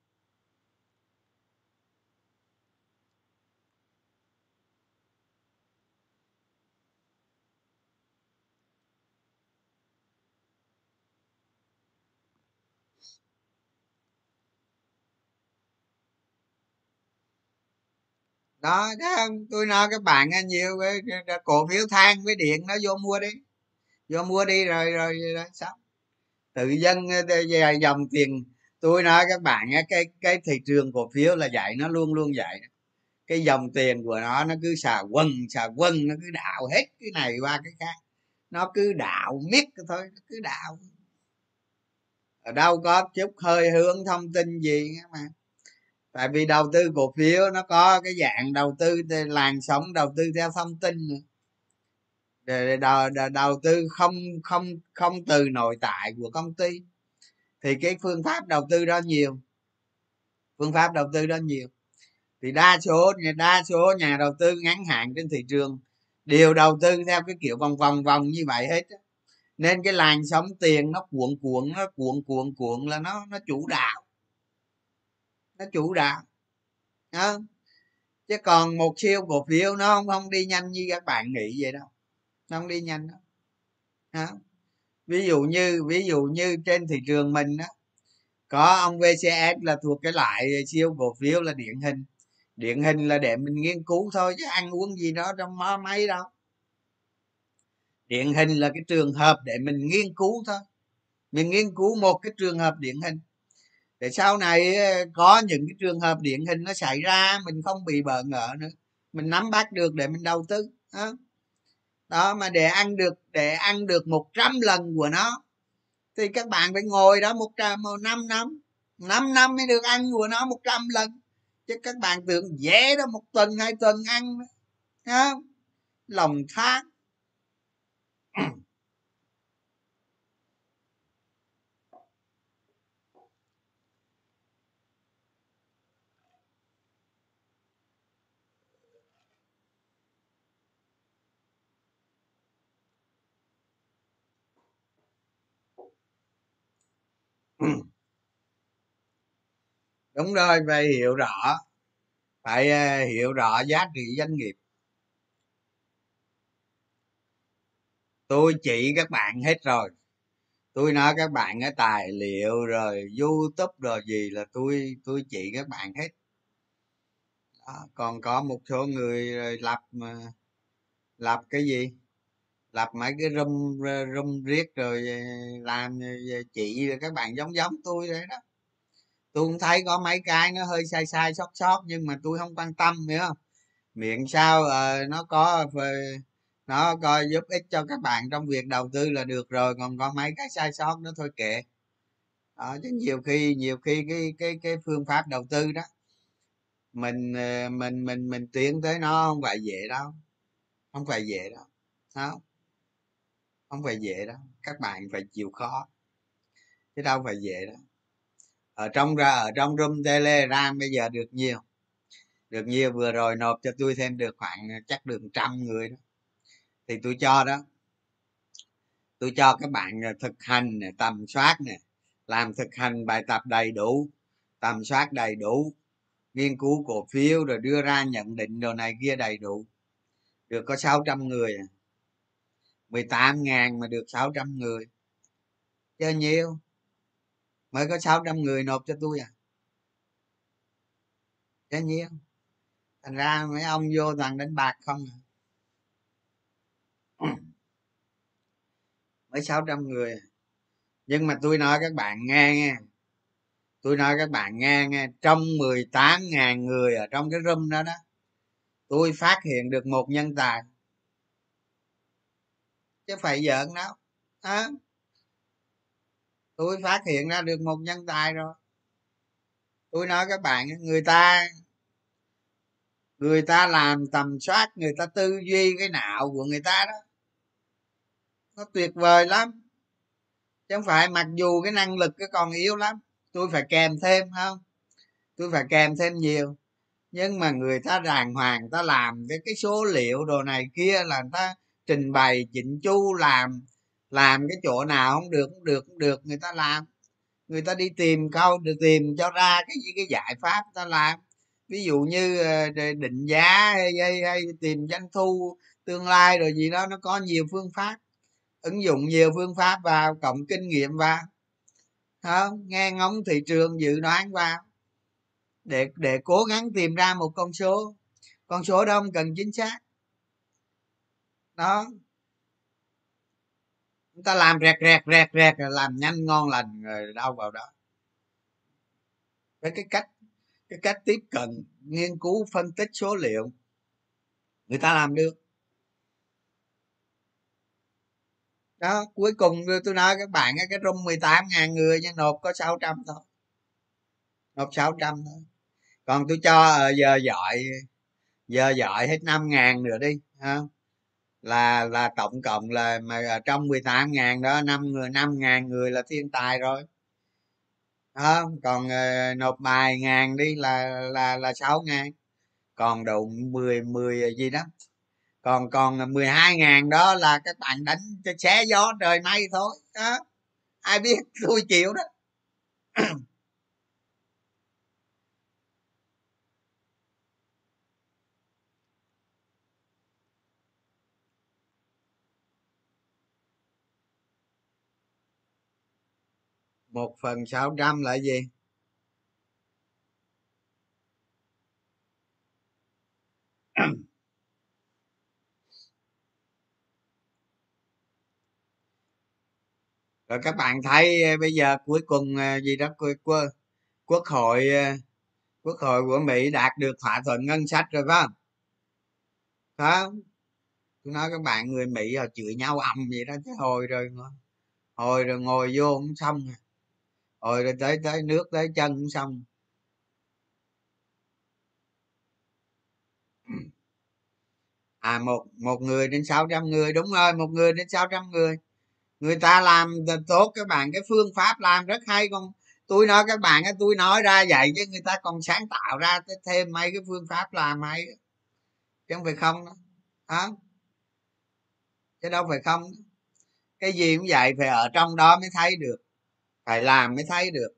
đó tôi nói các bạn nhiều cái, cái cổ phiếu than với điện nó vô mua đi. Vô mua đi rồi rồi, rồi xong tự dân về ờ, dòng tiền. Tôi nói các bạn cái cái thị trường cổ phiếu là vậy nó luôn luôn vậy cái dòng tiền của nó nó cứ xà quần xà quần nó cứ đạo hết cái này qua cái khác. Nó cứ đạo miết thôi nó cứ đạo ở đâu có chút hơi hướng thông tin gì mà tại vì đầu tư cổ phiếu nó có cái dạng đầu tư làn sóng đầu tư theo thông tin. Để đầu, đầu tư không không không từ nội tại của công ty. Thì cái phương pháp đầu tư đó nhiều. Phương pháp đầu tư đó nhiều. Thì đa số đa số nhà đầu tư ngắn hạn trên thị trường đều đầu tư theo cái kiểu vòng vòng vòng như vậy hết nên cái làn sóng tiền nó cuộn cuộn nó cuộn cuộn cuộn là nó nó chủ đạo nó chủ đạo đó. chứ còn một siêu cổ phiếu nó không không đi nhanh như các bạn nghĩ vậy đâu. Nó không đi nhanh đâu đó. ví dụ như, ví dụ như trên thị trường mình đó có ông vcs là thuộc cái loại siêu cổ phiếu là điển hình. Điển hình là để mình nghiên cứu thôi, chứ ăn uống gì đó trong mó máy đâu. Điển hình là cái trường hợp để mình nghiên cứu thôi. Mình nghiên cứu một cái trường hợp điển hình để sau này ờ, có những cái trường hợp điển hình nó xảy ra mình không bị bỡ ngỡ nữa. Mình nắm bắt được để mình đầu tư đó, đó mà để ăn được để ăn được một trăm lần của nó thì các bạn phải ngồi đó một trăm một năm năm. Năm năm mới được ăn của nó một trăm lần. Chứ các bạn tưởng dễ đó một tuần hai tuần ăn đó. lòng tham đúng rồi, phải hiểu rõ. Phải à, hiểu rõ giá trị doanh nghiệp. Tôi chỉ các bạn hết rồi. Tôi nói các bạn cái tài liệu rồi youtube rồi gì là tôi tôi chỉ các bạn hết. Đó. còn có một số người ờ, lập mà lập cái gì? Lập mấy cái room room riết rồi ờ, làm ờ, ờ, chị chị các bạn giống giống tôi đấy đó. Tôi cũng thấy có mấy cái nó hơi sai sai sót sót nhưng mà tôi không quan tâm hiểu không? Miệng sao uh, nó có nó coi giúp ích cho các bạn trong việc đầu tư là được rồi còn có mấy cái sai sót nữa thôi kệ. Đó, chứ nhiều khi nhiều khi cái cái cái phương pháp đầu tư đó mình mình mình mình tiến tới nó không phải dễ đâu không phải dễ đâu sao không phải dễ đó các bạn phải chịu khó. Chứ đâu phải dễ đó ở trong ra ở trong room telegram bây giờ được nhiều. Được nhiều vừa rồi nộp cho tôi thêm được khoảng à, chắc được trăm người đó. Thì tôi cho đó. Tôi cho các bạn à, thực hành này, tầm soát nè làm thực hành bài tập đầy đủ tầm soát đầy đủ nghiên cứu cổ phiếu rồi đưa ra nhận định đồ này kia đầy đủ. Được có 600 người à. 18 ngàn mà được 600 người. Chơi nhiều. Mới có 600 người nộp cho tôi à? Chơi nhiều. Thành ra mấy ông vô toàn đánh bạc không à. mới 600 người. Nhưng mà tôi nói các bạn nghe nghe tôi nói các bạn nghe nghe trong 18.000 người ở trong cái room đó đó, tôi phát hiện được một nhân tài chứ phải giỡn đâu. À, tôi phát hiện ra được một nhân tài rồi. Tôi nói các bạn người ta người ta làm tầm soát người ta tư duy cái não của người ta đó. Nó tuyệt vời lắm. Chứ không phải mặc dù cái năng lực cái còn yếu lắm tôi phải kèm thêm không? Tôi phải kèm thêm nhiều. Nhưng mà người ta đàng hoàng ta làm với cái số liệu đồ này kia là người ta trình bày chỉnh chu làm làm cái chỗ nào không được không được không được người ta làm. Người ta đi tìm câu được tìm cho ra cái gì cái giải pháp ta làm. Ví dụ như ờ, định giá hay, hay, hay tìm doanh thu tương lai rồi gì đó nó có nhiều phương pháp. Ứng dụng nhiều phương pháp vào cộng kinh nghiệm vào. Không nghe ngóng thị trường dự đoán vào. Để để cố gắng tìm ra một con số. Con số đó không cần chính xác đó. Chúng ta làm rẹt rẹt rẹt rẹt làm nhanh, ngon lành, rồi đâu vào đó. Với cái cách cái cách tiếp cận, nghiên cứu, phân tích số liệu, người ta làm được. Đó, cuối cùng tôi nói các bạn cái room 18 ngàn người nhưng nộp có 600 thôi. Nộp 600 thôi. Còn tôi cho ờ, giờ giỏi giờ giỏi hết 5 ngàn nữa đi, ha là là tổng cộng là mà à, trong 18 ngàn đó năm người năm ngàn người là thiên tài rồi. Đó, còn uh, nộp bài ngàn đi là là là sáu ngàn. Còn đủ 10 10 gì đó. Còn còn 12 ngàn đó là các bạn đánh cho xé gió trời mây thôi. Đó ai biết tôi chịu đó. Một phần sáu trăm là gì? Rồi các bạn thấy ờ, bây giờ cuối cùng ờ, gì đó quốc, quốc hội ờ, quốc hội của mỹ đạt được thỏa thuận ngân sách rồi phải không? Không? Tôi nói các bạn người mỹ họ chửi nhau ầm vậy đó chứ hồi rồi hồi rồi ngồi vô cũng xong rồi rồi rồi tới tới nước tới chân cũng xong. À một một người đến 600 người. Đúng rồi một người đến 600 người. Người ta làm tốt các bạn cái phương pháp làm rất hay. Con tôi nói các bạn tôi nói ra vậy chứ người ta còn sáng tạo ra thêm mấy cái phương pháp làm hay chứ không phải không đó à, chứ đâu phải không. Cái gì cũng vậy phải ở trong đó mới thấy được phải làm mới thấy được.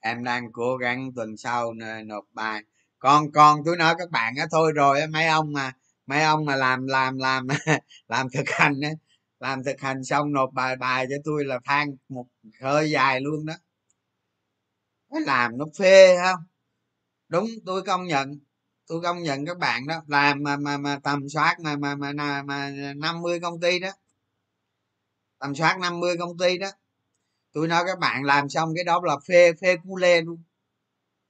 Em đang cố gắng tuần sau nộp bài. Con con tôi nói các bạn á thôi rồi mấy ông mà mấy ông mà làm làm làm làm thực hành á làm thực hành xong nộp bài bài cho tôi là than một hơi dài luôn đó. Phải làm nó phê không? Đúng tôi công nhận. Tôi công nhận các bạn đó làm mà mà mà tầm soát mà mà mà mà, năm công ty đó tầm soát 50 công ty đó. Tôi nói các bạn làm xong cái đó là phê phê cu lê luôn.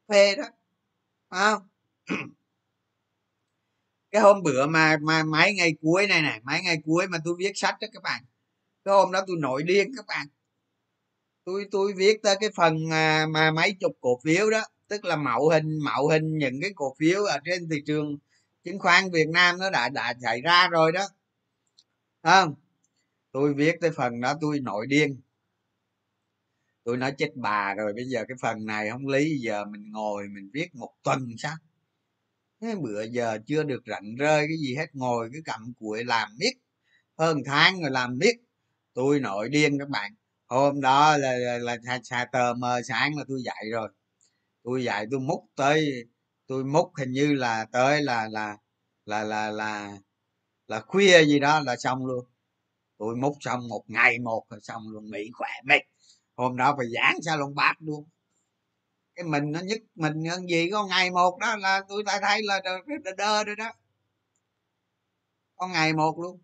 Phê đó. Phải không? Cái hôm bữa mà mà mấy ngày cuối này này mấy ngày cuối mà tôi viết sách đó các bạn cái hôm đó tôi nổi điên các bạn. Tôi tôi viết tới cái phần mà, mà mấy chục cổ phiếu đó tức là mạo hình mạo hình những cái cổ phiếu ở trên thị trường chứng khoán Việt Nam nó đã đã xảy ra rồi đó. Không? Tôi viết tới phần đó tôi nổi điên. Tôi nói chết bà rồi bây giờ cái phần này không lý giờ mình ngồi mình viết một tuần sao? Cái bữa giờ chưa được rảnh rơi cái gì hết ngồi cứ cầm cuội làm miết. Hơn tháng rồi làm miết. Tôi nổi điên các bạn. Hôm đó là là, là, là tờ mờ sáng là tôi dậy rồi. Tôi dậy tôi múc tới tôi múc hình như là tới là là là là là là khuya gì đó là xong luôn tôi múc xong một ngày một rồi xong luôn nghỉ khỏe mệt. Hôm đó phải giảng salon bát luôn. Cái mình nó nhất mình hơn gì có ngày một đó là tôi ta thấy là đơ, đơ, rồi đó. Có ngày một luôn.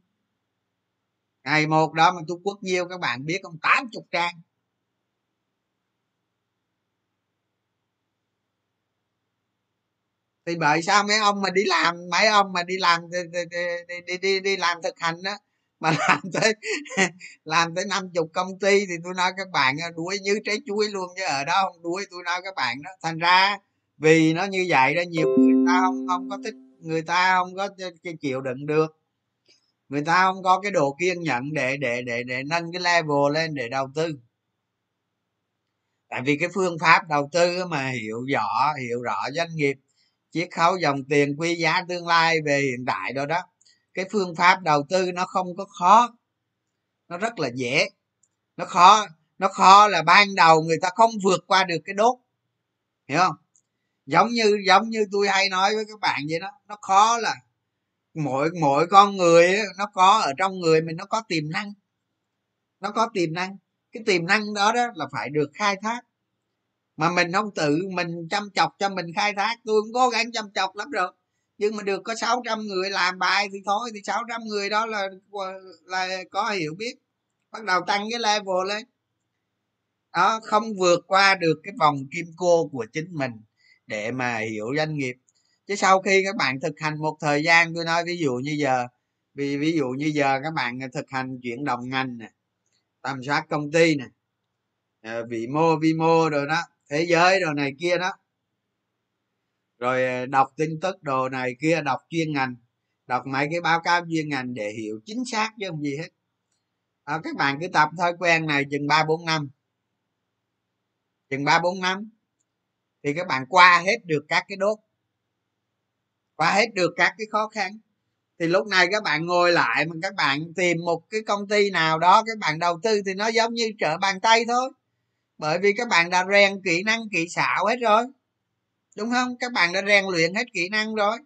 Ngày một đó mà tôi quất nhiêu các bạn biết không? Tám chục trang. Thì bởi sao mấy ông mà đi làm mấy ông mà đi làm đi đi, đi, đi, đi làm thực hành đó mà làm tới làm tới năm chục công ty thì tôi nói các bạn à, đuối như trái chuối luôn chứ, ở đó không đuối tôi nói các bạn đó. Thành ra vì nó như vậy đó, nhiều người ta không không có thích, người ta không có chịu đựng được. Người ta không có cái độ kiên nhẫn để để để để nâng cái level lên để đầu tư. Tại vì cái phương pháp đầu tư mà hiểu rõ hiểu rõ doanh nghiệp, chiết khấu dòng tiền quy giá tương lai về hiện tại đó đó cái phương pháp đầu tư nó không có khó. Nó rất là dễ. Nó khó. Nó khó là ban đầu người ta không vượt qua được cái đốt. Hiểu không? Giống như giống như tôi hay nói với các bạn vậy đó, nó khó là mỗi mỗi con người nó có, ở trong người mình nó có tiềm năng. Nó có tiềm năng. Cái tiềm năng đó đó là phải được khai thác. Mà mình không tự mình chăm chọc cho mình khai thác, tôi cũng cố gắng chăm chọc lắm rồi nhưng mà được có 600 người làm bài thì thôi, thì 600 người đó là là có hiểu biết. Bắt đầu tăng cái level lên. Đó, không vượt qua được cái vòng kim cô của chính mình để mà hiểu doanh nghiệp. Chứ sau khi các bạn thực hành một thời gian, tôi nói ví dụ như giờ, vì ví dụ như giờ các bạn thực hành chuyển động ngành nè, tầm soát công ty nè ờ, vị mô vi mô rồi đó, thế giới rồi này kia đó rồi ờ, đọc tin tức đồ này kia đọc chuyên ngành đọc mấy cái báo cáo chuyên ngành để hiểu chính xác chứ không gì hết. À, các bạn cứ tập thói quen này chừng ba bốn năm. Chừng ba bốn năm thì các bạn qua hết được các cái đốt qua hết được các cái khó khăn. Thì lúc này các bạn ngồi lại mà các bạn tìm một cái công ty nào đó các bạn đầu tư thì nó giống như trở bàn tay thôi. Bởi vì các bạn đã rèn kỹ năng kỹ xảo hết rồi đúng không? Các bạn đã rèn luyện hết kỹ năng rồi.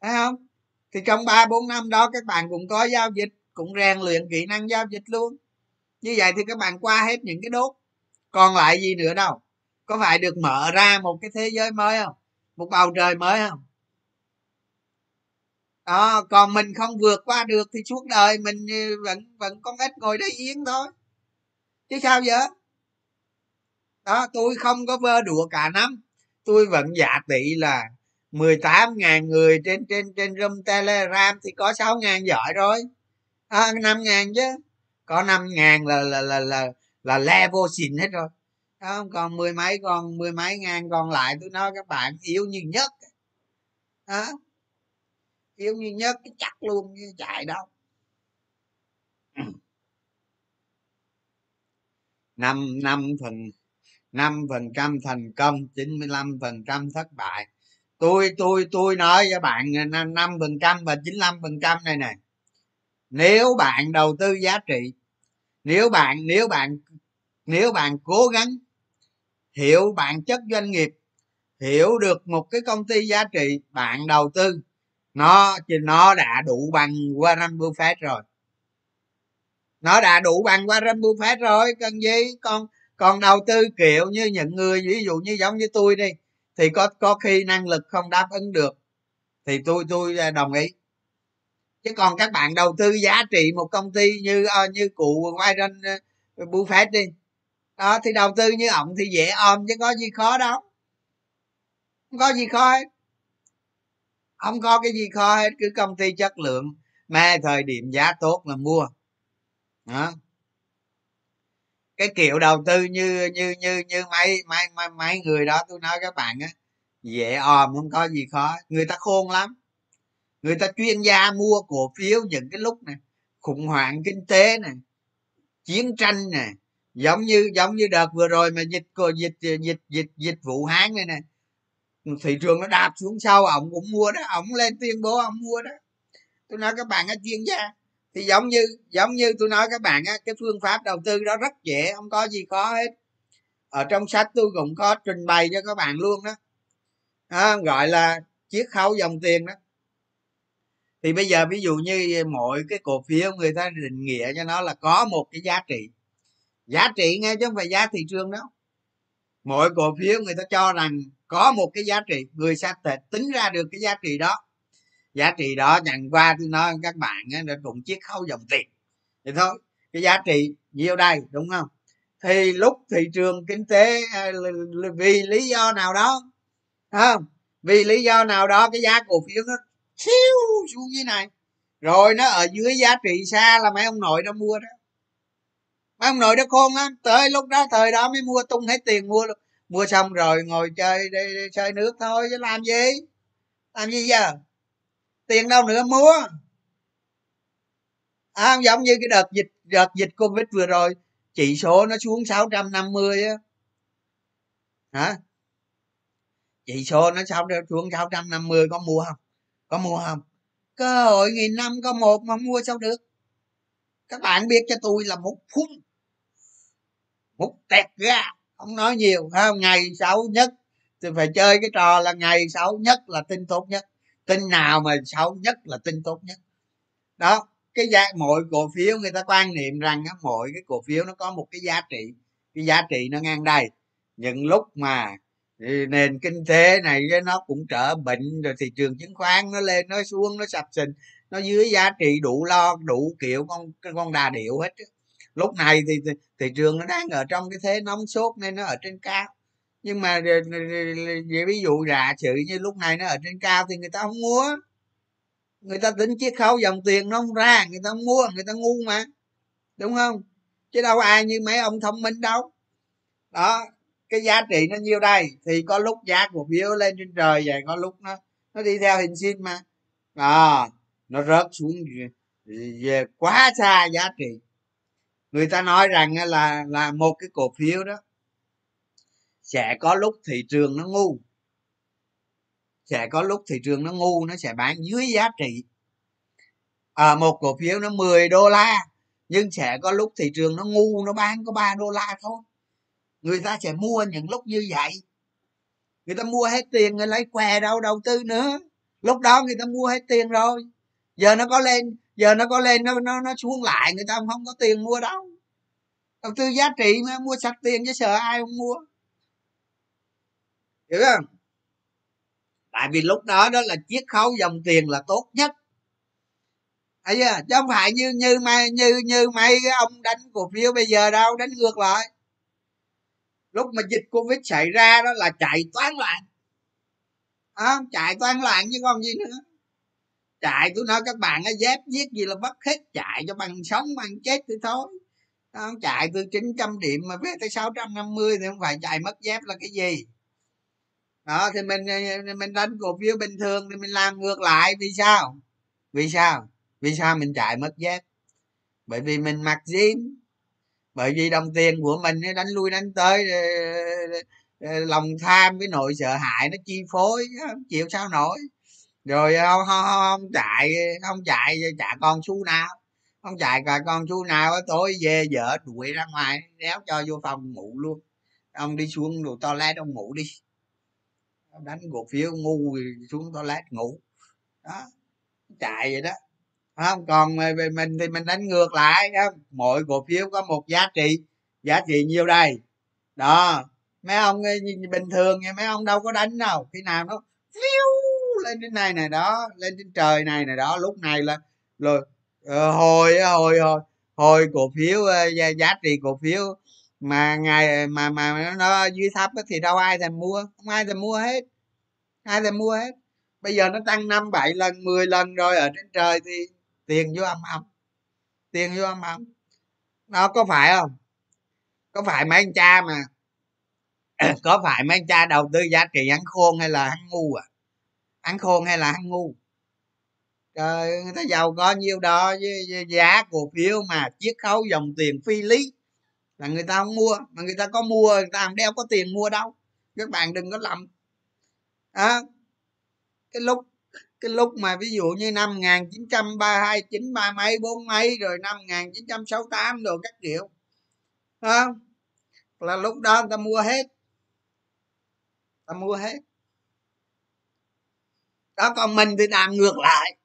Phải không? Thì trong ba, bốn năm đó, các bạn cũng có giao dịch, cũng rèn luyện kỹ năng giao dịch luôn. Như vậy thì các bạn qua hết những cái đốt. Còn lại gì nữa đâu? Có phải được mở ra một cái thế giới mới không? Một bầu trời mới không? Đó, còn mình không vượt qua được thì suốt đời mình vẫn vẫn con ếch ngồi đấy yên thôi. Chứ sao vậy? Đó, tôi không có vơ đùa cả năm tôi vẫn giả tỷ là 18.000 người trên trên trên room telegram thì có 6.000 giỏi rồi. À, 5.000 chứ. Có 5.000 là là là là là level xịn hết rồi. Không? Còn mười mấy còn mười mấy ngàn còn lại tôi nói các bạn yếu như nhất đó yếu như nhất chắc luôn như chạy đâu. Năm năm phần năm phần trăm thành công 95 phần trăm thất bại. Tôi tôi tôi nói cho bạn năm phần trăm và 95 phần trăm này này nếu bạn đầu tư giá trị, nếu bạn nếu bạn nếu bạn cố gắng, hiểu bản chất doanh nghiệp, hiểu được một cái công ty giá trị bạn đầu tư, nó, thì nó đã đủ bằng Warren Buffett rồi. Nó đã đủ bằng Warren Buffett rồi, cần gì? Con? Còn đầu tư kiểu như những người, ví dụ như giống như tôi đi, thì có có khi năng lực không đáp ứng được, thì tôi tôi à, đồng ý. Chứ còn các bạn đầu tư giá trị một công ty như ờ, như cụ Warren ờ, Buffett đi, đó, thì đầu tư như ổng thì dễ ôm chứ có gì khó đâu. Không có gì khó hết. Không có cái gì khó hết, cứ công ty chất lượng. Mà thời điểm giá tốt là mua. Đó cái kiểu đầu tư như như như như mấy mấy mấy, mấy người đó tôi nói các bạn á dễ òm không có gì khó. Người ta khôn lắm. Người ta chuyên gia mua cổ phiếu những cái lúc này khủng hoảng kinh tế này chiến tranh này giống như giống như đợt vừa rồi mà dịch dịch dịch dịch dịch vụ hán này nè. Thị trường nó đạp xuống sau ổng cũng mua đó ổng lên tuyên bố ổng mua đó. Tôi nói các bạn á chuyên gia thì giống như giống như tôi nói các bạn á cái phương pháp đầu tư đó rất dễ không có gì khó hết. Ở trong sách tôi cũng có trình bày cho các bạn luôn đó. À, gọi là chiết khấu dòng tiền đó. Thì bây giờ ví dụ như mỗi cái cổ phiếu người ta định nghĩa cho nó là có một cái giá trị. Giá trị nghe chứ không phải giá thị trường đâu. Mỗi cổ phiếu người ta cho rằng có một cái giá trị người sẽ thể tính ra được cái giá trị đó giá trị đó nhận qua tôi nói các bạn nó cũng chiết khấu dòng tiền. Thì thôi cái giá trị nhiêu đây đúng không? Thì lúc thị trường kinh tế à, vì lý do nào đó không? Vì lý do nào đó cái giá cổ phiếu nó xíu xuống dưới này. Rồi nó ở dưới giá trị xa là mấy ông nội đó mua đó. Mấy ông nội đó khôn lắm. Tới lúc đó thời đó mới mua tung hết tiền mua luôn. Mua xong rồi ngồi chơi đi, đi chơi nước thôi chứ làm gì? Làm gì giờ? Tiền đâu nữa mua. À, giống như cái đợt dịch đợt dịch covid vừa rồi chỉ số nó xuống 650 á. Hả? Chỉ số nó sao xuống 650 có mua không? Có mua không? Cơ hội nghìn năm có một mà mua sao được? Các bạn biết cho tôi là một phút một tẹt ra không nói nhiều không ngày xấu nhất thì phải chơi cái trò là ngày xấu nhất là tin tốt nhất tin nào mà xấu nhất là tin tốt nhất. Đó cái giá mỗi cổ phiếu người ta quan niệm rằng á, mỗi cái cổ phiếu nó có một cái giá trị. Cái giá trị nó ngang đây. Những lúc mà ừ, nền kinh tế này nó cũng trở bệnh rồi thị trường chứng khoán nó lên nó xuống nó sập sình nó dưới giá trị đủ lo đủ kiểu con con đà điệu hết lúc này thì thị, thị trường nó đang ở trong cái thế nóng sốt nên nó ở trên cao nhưng mà ví dụ giả sử như lúc này nó ở trên cao thì người ta không mua. Người ta tính chiết khấu dòng tiền nó không ra người ta không mua người ta ngu mà. Đúng không? Chứ đâu ai như mấy ông thông minh đâu. Đó cái giá trị nó nhiêu đây thì có lúc giá cổ phiếu lên trên trời vậy có lúc nó nó đi theo hình sin mà. À, nó rớt xuống về quá xa giá trị. Người ta nói rằng là là một cái cổ phiếu đó sẽ có lúc thị trường nó ngu. Sẽ có lúc thị trường nó ngu nó sẽ bán dưới giá trị. À, một cổ phiếu nó 10 đô la nhưng sẽ có lúc thị trường nó ngu nó bán có 3 đô la thôi. Người ta sẽ mua những lúc như vậy. Người ta mua hết tiền người lấy què đâu đầu tư nữa. Lúc đó người ta mua hết tiền rồi. Giờ nó có lên giờ nó có lên nó nó nó xuống lại người ta không có tiền mua đâu. Đầu tư giá trị mà mua sạch tiền chứ sợ ai không mua hiểu không? Tại vì lúc đó đó là chiết khấu dòng tiền là tốt nhất. Ấy chứ không phải như như may như như mấy cái ông đánh cổ phiếu bây giờ đâu đánh ngược lại. Lúc mà dịch covid xảy ra đó là chạy toán loạn. À, chạy toán loạn chứ còn gì nữa. Chạy tôi nói các bạn á dép giết gì là bắt hết. Chạy cho bằng sống bằng chết thì thôi. Không? Chạy từ 900 điểm mà về tới 650 thì không phải chạy mất dép là cái gì đó thì mình ờ, ờ, mình đánh cổ phiếu bình thường thì mình làm ngược lại. Vì sao? Vì sao? Vì sao mình chạy mất dép bởi vì mình mặc jean bởi vì đồng tiền của mình đánh lui đánh tới ờ, lòng tham với nội sợ hãi nó chi phối không chịu sao nổi. Rồi không, không, không chạy không chạy chạy con xu nào. Không chạy cả con xu nào tối về vợ đuổi ra ngoài đéo cho vô phòng ngủ luôn. Ông đi xuống đồ toilet ông ngủ đi đánh cổ phiếu ngu xuống toilet ngủ. Đó chạy vậy đó. Không còn mình thì mình đánh ngược lại không? Mỗi cổ phiếu có một giá trị giá trị nhiêu đây? Đó mấy ông bình thường nha mấy ông đâu có đánh đâu. Khi nào nó phiêu lên trên này này đó lên trên trời này này đó lúc này là rồi ờ, hồi hồi hồi hồi cổ phiếu uh, giá trị cổ phiếu mà ngày, mà mà nó dưới thấp thì đâu ai thèm mua, không ai thèm mua hết, ai thèm mua hết. Bây giờ nó tăng năm, bảy lần 10 lần rồi ở trên trời thì tiền vô âm âm tiền vô âm âm nó có phải không? Có phải mấy anh cha mà, có phải mấy anh cha đầu tư giá trị ăn khôn hay là ăn ngu à? Ăn khôn hay là ăn ngu? Trời người ta giàu có nhiêu đó với giá cổ phiếu mà chiết khấu dòng tiền phi lý là người ta không mua mà người ta có mua người ta không đeo có tiền mua đâu. Các bạn đừng có lầm. À, cái lúc cái lúc mà ví dụ như năm 1932 chín ba mấy bốn mấy rồi năm 1968 rồi các kiểu. À, là lúc đó người ta mua hết. Ta mua hết. Đó còn mình thì làm ngược lại.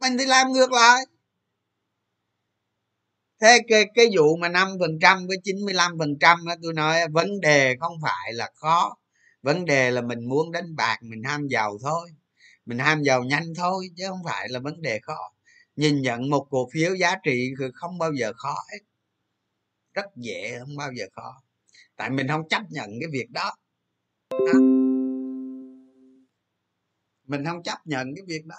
Mình thì làm ngược lại thế cái cái vụ mà năm phần trăm với chín mươi lăm phần trăm tôi nói vấn đề không phải là khó. Vấn đề là mình muốn đánh bạc mình ham giàu thôi. Mình ham giàu nhanh thôi chứ không phải là vấn đề khó. Nhìn nhận một cổ phiếu giá trị không bao giờ khó hết. Rất dễ không bao giờ khó. Tại mình không chấp nhận cái việc đó, đó. mình không chấp nhận cái việc đó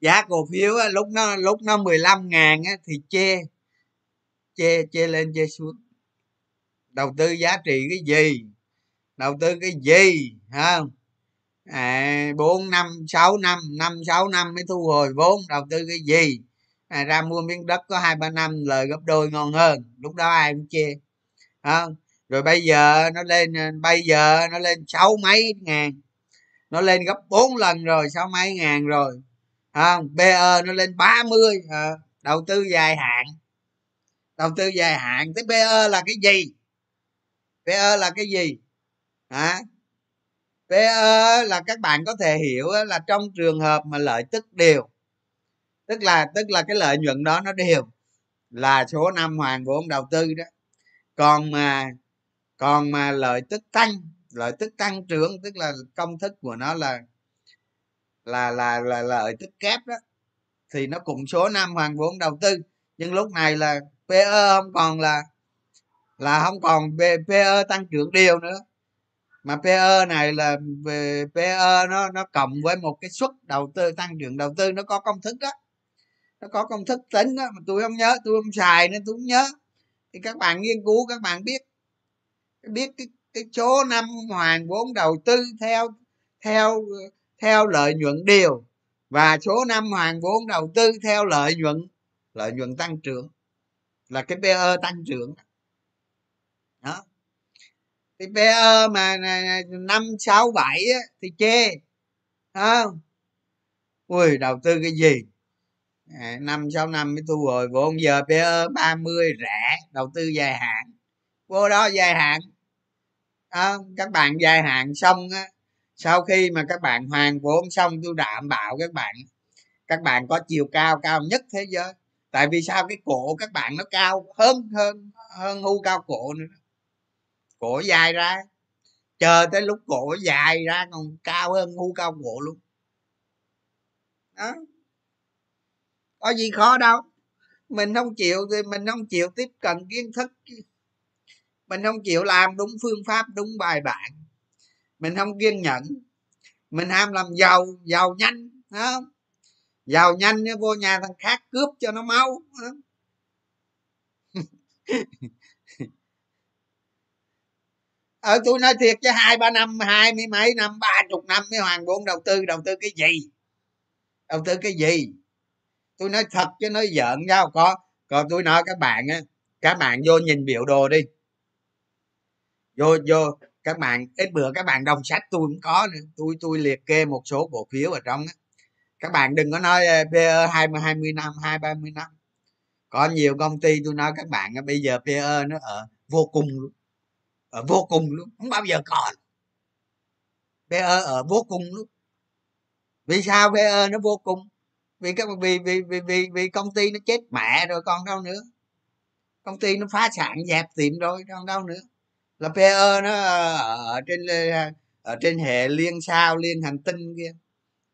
giá cổ phiếu á, lúc nó lúc nó 15 ngàn á, thì chê chê chê lên chê xuống. Đầu tư giá trị cái gì? Đầu tư cái gì không à, 4 năm 6 năm 5 6 năm mới thu hồi vốn. Đầu tư cái gì? À, ra mua miếng đất có hai ba năm lời gấp đôi ngon hơn. Lúc đó ai cũng chê không rồi bây giờ nó lên bây giờ nó lên sáu mấy ngàn. Nó lên gấp bốn lần rồi sáu mấy ngàn rồi à, pe nó lên 30 à, ờ, đầu tư dài hạn. Đầu tư dài hạn thế pe là cái gì? Pe là cái gì? Hả? Pe là các bạn có thể hiểu là trong trường hợp mà lợi tức đều tức là tức là cái lợi nhuận đó nó đều là số năm hoàn vốn đầu tư đó. Còn mà còn mà lợi tức tăng lợi tức tăng trưởng tức là công thức của nó là là là là lợi tức kép đó, thì nó cùng số năm hoàn vốn đầu tư. Nhưng lúc này là pe không còn là là không còn pe tăng trưởng đều nữa. Mà pe này là về pe nó nó cộng với một cái suất đầu tư, tăng trưởng đầu tư, nó có công thức đó. Nó có công thức tính đó, mà tôi không nhớ, tôi không xài nên tôi không nhớ. Thì các bạn nghiên cứu, các bạn biết. Biết cái cái số năm hoàn vốn đầu tư theo theo theo lợi nhuận đều. Và số năm hoàn vốn đầu tư theo lợi nhuận lợi nhuận tăng trưởng là cái PE tăng trưởng. Đó. Thì PE mà năm sáu bảy thì chê. Không? Ui đầu tư cái gì? Năm sáu năm mới thu hồi vốn giờ PE 30 rẻ đầu tư dài hạn. Vô đó dài hạn. À, các bạn dài hạn xong á sau khi mà các bạn hoàn vốn xong, tôi đảm bảo các bạn các bạn có chiều cao cao nhất thế giới. Tại vì sao? Cái cổ các bạn nó cao hơn hơn hơn hưu cao cổ nữa cổ dài ra. Chờ tới lúc cổ dài ra còn cao hơn hưu cao cổ luôn. Đó. Có gì khó đâu. Mình không chịu thì mình không chịu tiếp cận kiến thức. Mình không chịu làm đúng phương pháp, đúng bài bản mình không kiên nhẫn. Mình ham làm giàu giàu nhanh đó. giàu nhanh vô nhà thằng khác cướp cho nó mau Ở tôi nói thiệt cho hai, ba năm, hai mươi mấy năm, ba chục năm mới hoàn vốn đầu tư. Đầu tư cái gì? Đầu tư cái gì? Tôi nói thật chứ, nói giỡn nhau có còn tôi nói các bạn á, các bạn vô nhìn biểu đồ đi. Vô vô các bạn ít bữa các bạn đồng sách tôi cũng có nữa. Tôi tôi liệt kê một số cổ phiếu ở trong đó. các bạn đừng có nói ờ, PE hai mươi hai mươi năm hai ba mươi năm. Có nhiều công ty tôi nói các bạn bây giờ PE nó ở vô cùng luôn. Ở vô cùng luôn không bao giờ còn. PE ở vô cùng luôn. Vì sao PE nó vô cùng? Vì các vì vì vì vì, vì công ty nó chết mẹ rồi còn đâu nữa. Công ty nó phá sản dẹp tiệm rồi còn đâu nữa là PE nó ở trên ờ, ở trên hệ liên sao, liên hành tinh kia.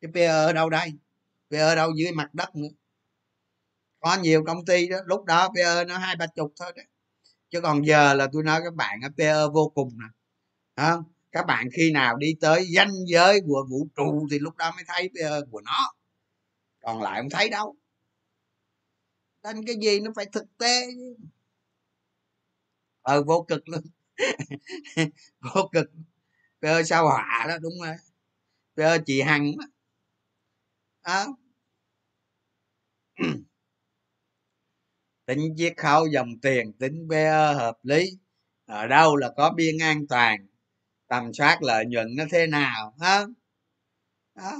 Cái PE ở đâu đây? PE ở đâu dưới mặt đất nữa. Có nhiều công ty đó. Lúc đó PE nó hai ba chục thôi đó. Chứ còn giờ là tôi nói các bạn PE vô cùng nè. Không các bạn khi nào đi tới danh giới của vũ trụ thì lúc đó mới thấy PE của nó. Còn lại không thấy đâu. Nên cái gì nó phải thực tế ờ vô cực luôn. vô cực. Cơ sao hỏa đó đúng rồi. Cơ chị hằng đó, đó. tính chiết khấu dòng tiền tính PE hợp lý. Ở đâu là có biên an toàn tầm soát lợi nhuận nó thế nào đó, đó.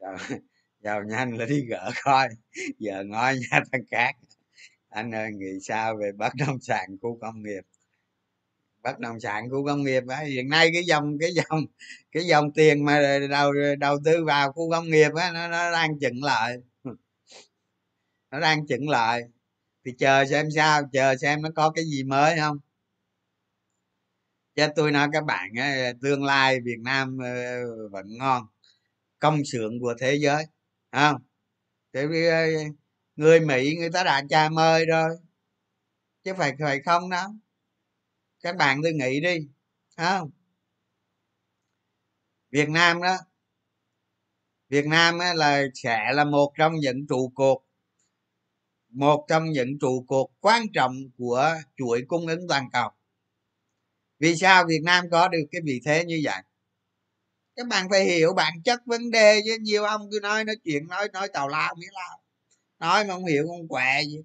Giàu, giàu nhanh là đi gỡ coi. Giờ ngói nha thằng khác anh ơi nghĩ sao về bất động sản khu công nghiệp? Bất động sản khu công nghiệp á hiện nay cái dòng cái dòng cái dòng tiền mà đầu đầu tư vào khu công nghiệp á nó, nó đang chững lại. Nó đang chững lại. Thì chờ xem sao chờ xem nó có cái gì mới không. Cho tôi nói các bạn á, tương lai việt nam ờ, vẫn ngon. Công xưởng của thế giới không? Tại vì ờ, người mỹ người ta đã chào mời rồi. Chứ phải phải không đâu các bạn tôi nghĩ đi không? Việt nam đó, việt nam là sẽ là một trong những trụ cột, một trong những trụ cột quan trọng của chuỗi cung ứng toàn cầu. Vì sao việt nam có được cái vị thế như vậy? Các bạn phải hiểu bản chất vấn đề chứ, nhiều ông cứ nói nói chuyện, nói nói tào lao nghĩa lao nói mà không hiểu không quẹ gì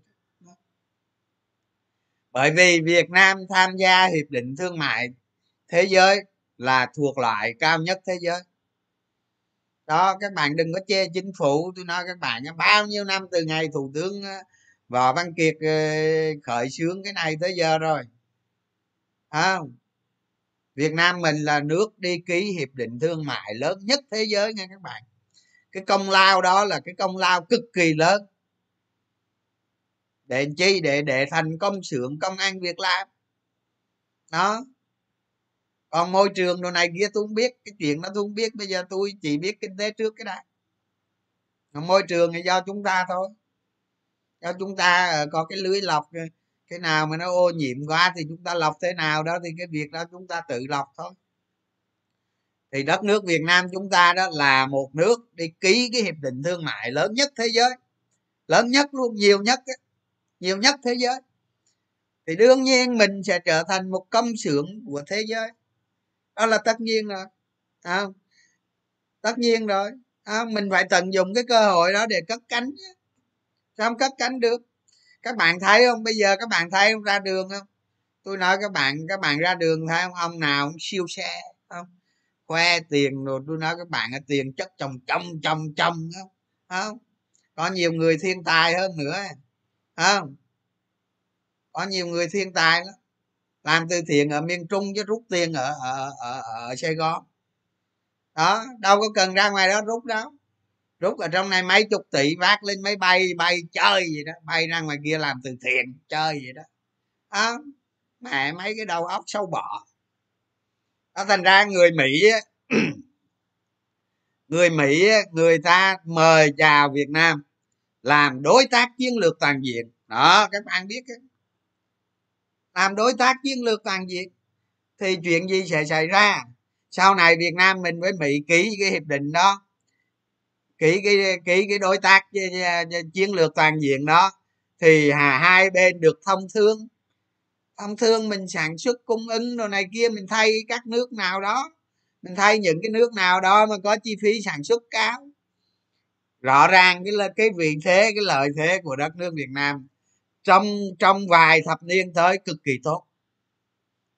bởi vì việt nam tham gia hiệp định thương mại thế giới là thuộc loại cao nhất thế giới. Đó, các bạn đừng có chê chính phủ. Tôi nói các bạn, bao nhiêu năm từ ngày thủ tướng ờ, võ văn kiệt ờ, khởi xướng cái này tới giờ rồi. Không? Việt nam mình là nước đi ký hiệp định thương mại lớn nhất thế giới nha các bạn. Cái công lao đó là cái công lao cực kỳ lớn để chi? Để để thành công xưởng, công ăn việc làm. Đó. Còn môi trường đồ này kia tôi không biết, cái chuyện đó tôi không biết. Bây giờ tôi chỉ biết kinh tế trước cái đã. Môi trường thì do chúng ta thôi. Do chúng ta ờ, có cái lưới lọc ờ, cái nào mà nó ô nhiễm quá thì chúng ta lọc thế nào đó thì cái việc đó chúng ta tự lọc thôi. Thì đất nước việt nam chúng ta đó là một nước đi ký cái hiệp định thương mại lớn nhất thế giới. Lớn nhất luôn, nhiều nhất ấy nhiều nhất thế giới. Thì đương nhiên mình sẽ trở thành một công xưởng của thế giới. Đó là tất nhiên rồi à, tất nhiên rồi à, mình phải tận dụng cái cơ hội đó để cất cánh sao không cất cánh được? Các bạn thấy không? Bây giờ các bạn thấy không? Ra đường không? Tôi nói các bạn các bạn ra đường thấy không? Ông nào cũng siêu xe không? Khoe tiền rồi tôi nói các bạn tiền chất chồng chồng chồng chồng không? Không? Có nhiều người thiên tài hơn nữa à à, có nhiều người thiên tài lắm. Làm từ thiện ở miền trung chứ rút tiền ở ở ở, ở sài gòn. Đó đâu có cần ra ngoài đó rút đâu. Rút ở trong này mấy chục tỷ vác lên máy bay bay chơi gì đó. Bay ra ngoài kia làm từ thiện chơi gì đó. À, mẹ mấy cái đầu óc sâu bọ. Đó thành ra người mỹ người mỹ người ta mời chào việt nam làm đối tác chiến lược toàn diện. Đó, các bạn biết làm đối tác chiến lược toàn diện. Thì chuyện gì sẽ xảy ra? Sau này việt nam mình với mỹ ký cái hiệp định đó, ký cái ký cái đối tác ờ, ờ, chiến lược toàn diện đó, thì hà, hai bên được thông thương. Thông thương mình sản xuất cung ứng đồ này kia, mình thay các nước nào đó. Mình thay những cái nước nào đó mà có chi phí sản xuất cao rõ ràng cái là cái vị thế, cái lợi thế của đất nước việt nam trong trong vài thập niên tới cực kỳ tốt.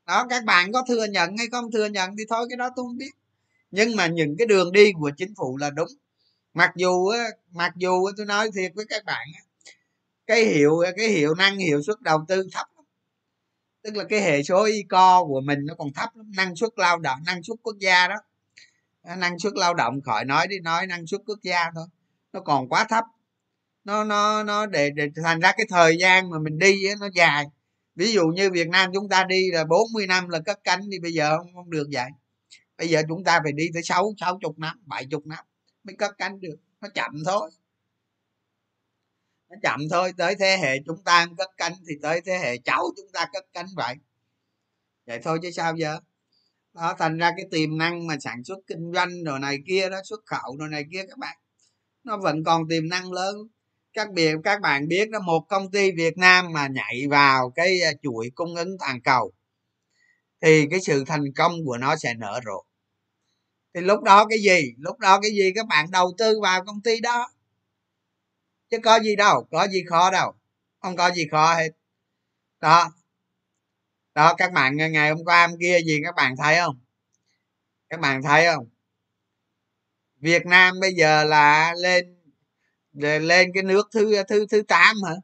Đó, các bạn có thừa nhận hay không thừa nhận thì thôi, cái đó tôi không biết. Nhưng mà những cái đường đi của chính phủ là đúng. Mặc dù mặc dù tôi nói thiệt với các bạn cái hiệu cái hiệu năng, hiệu suất đầu tư thấp tức là cái hệ số y co của mình nó còn thấp lắm. Năng suất lao động, năng suất quốc gia đó. Năng suất lao động khỏi nói đi, nói năng suất quốc gia thôi nó còn quá thấp. Nó nó nó để để thành ra cái thời gian mà mình đi nó dài. Ví dụ như việt nam chúng ta đi là 40 năm là cất cánh thì bây giờ không, không được vậy. Bây giờ chúng ta phải đi tới sáu sáu chục năm bảy chục năm mới cất cánh được. Nó chậm thôi. Nó chậm thôi tới thế hệ chúng ta cất cánh thì tới thế hệ cháu chúng ta cất cánh vậy. Vậy thôi chứ sao giờ? Đó thành ra cái tiềm năng mà sản xuất kinh doanh đồ này kia đó xuất khẩu đồ này kia các bạn nó vẫn còn tiềm năng lớn. Các biệt, các bạn biết đó, một công ty Việt Nam mà nhảy vào cái à, chuỗi cung ứng toàn cầu, thì cái sự thành công của nó sẽ nở rộ. Thì lúc đó cái gì? Lúc đó cái gì? Các bạn đầu tư vào công ty đó. Chứ có gì đâu, có gì khó đâu, không có gì khó hết. Đó. Đó, các bạn, ngày hôm qua, hôm kia gì các bạn thấy không? Các bạn thấy không? Việt nam bây giờ là lên lên cái nước thứ thứ thứ tám hả?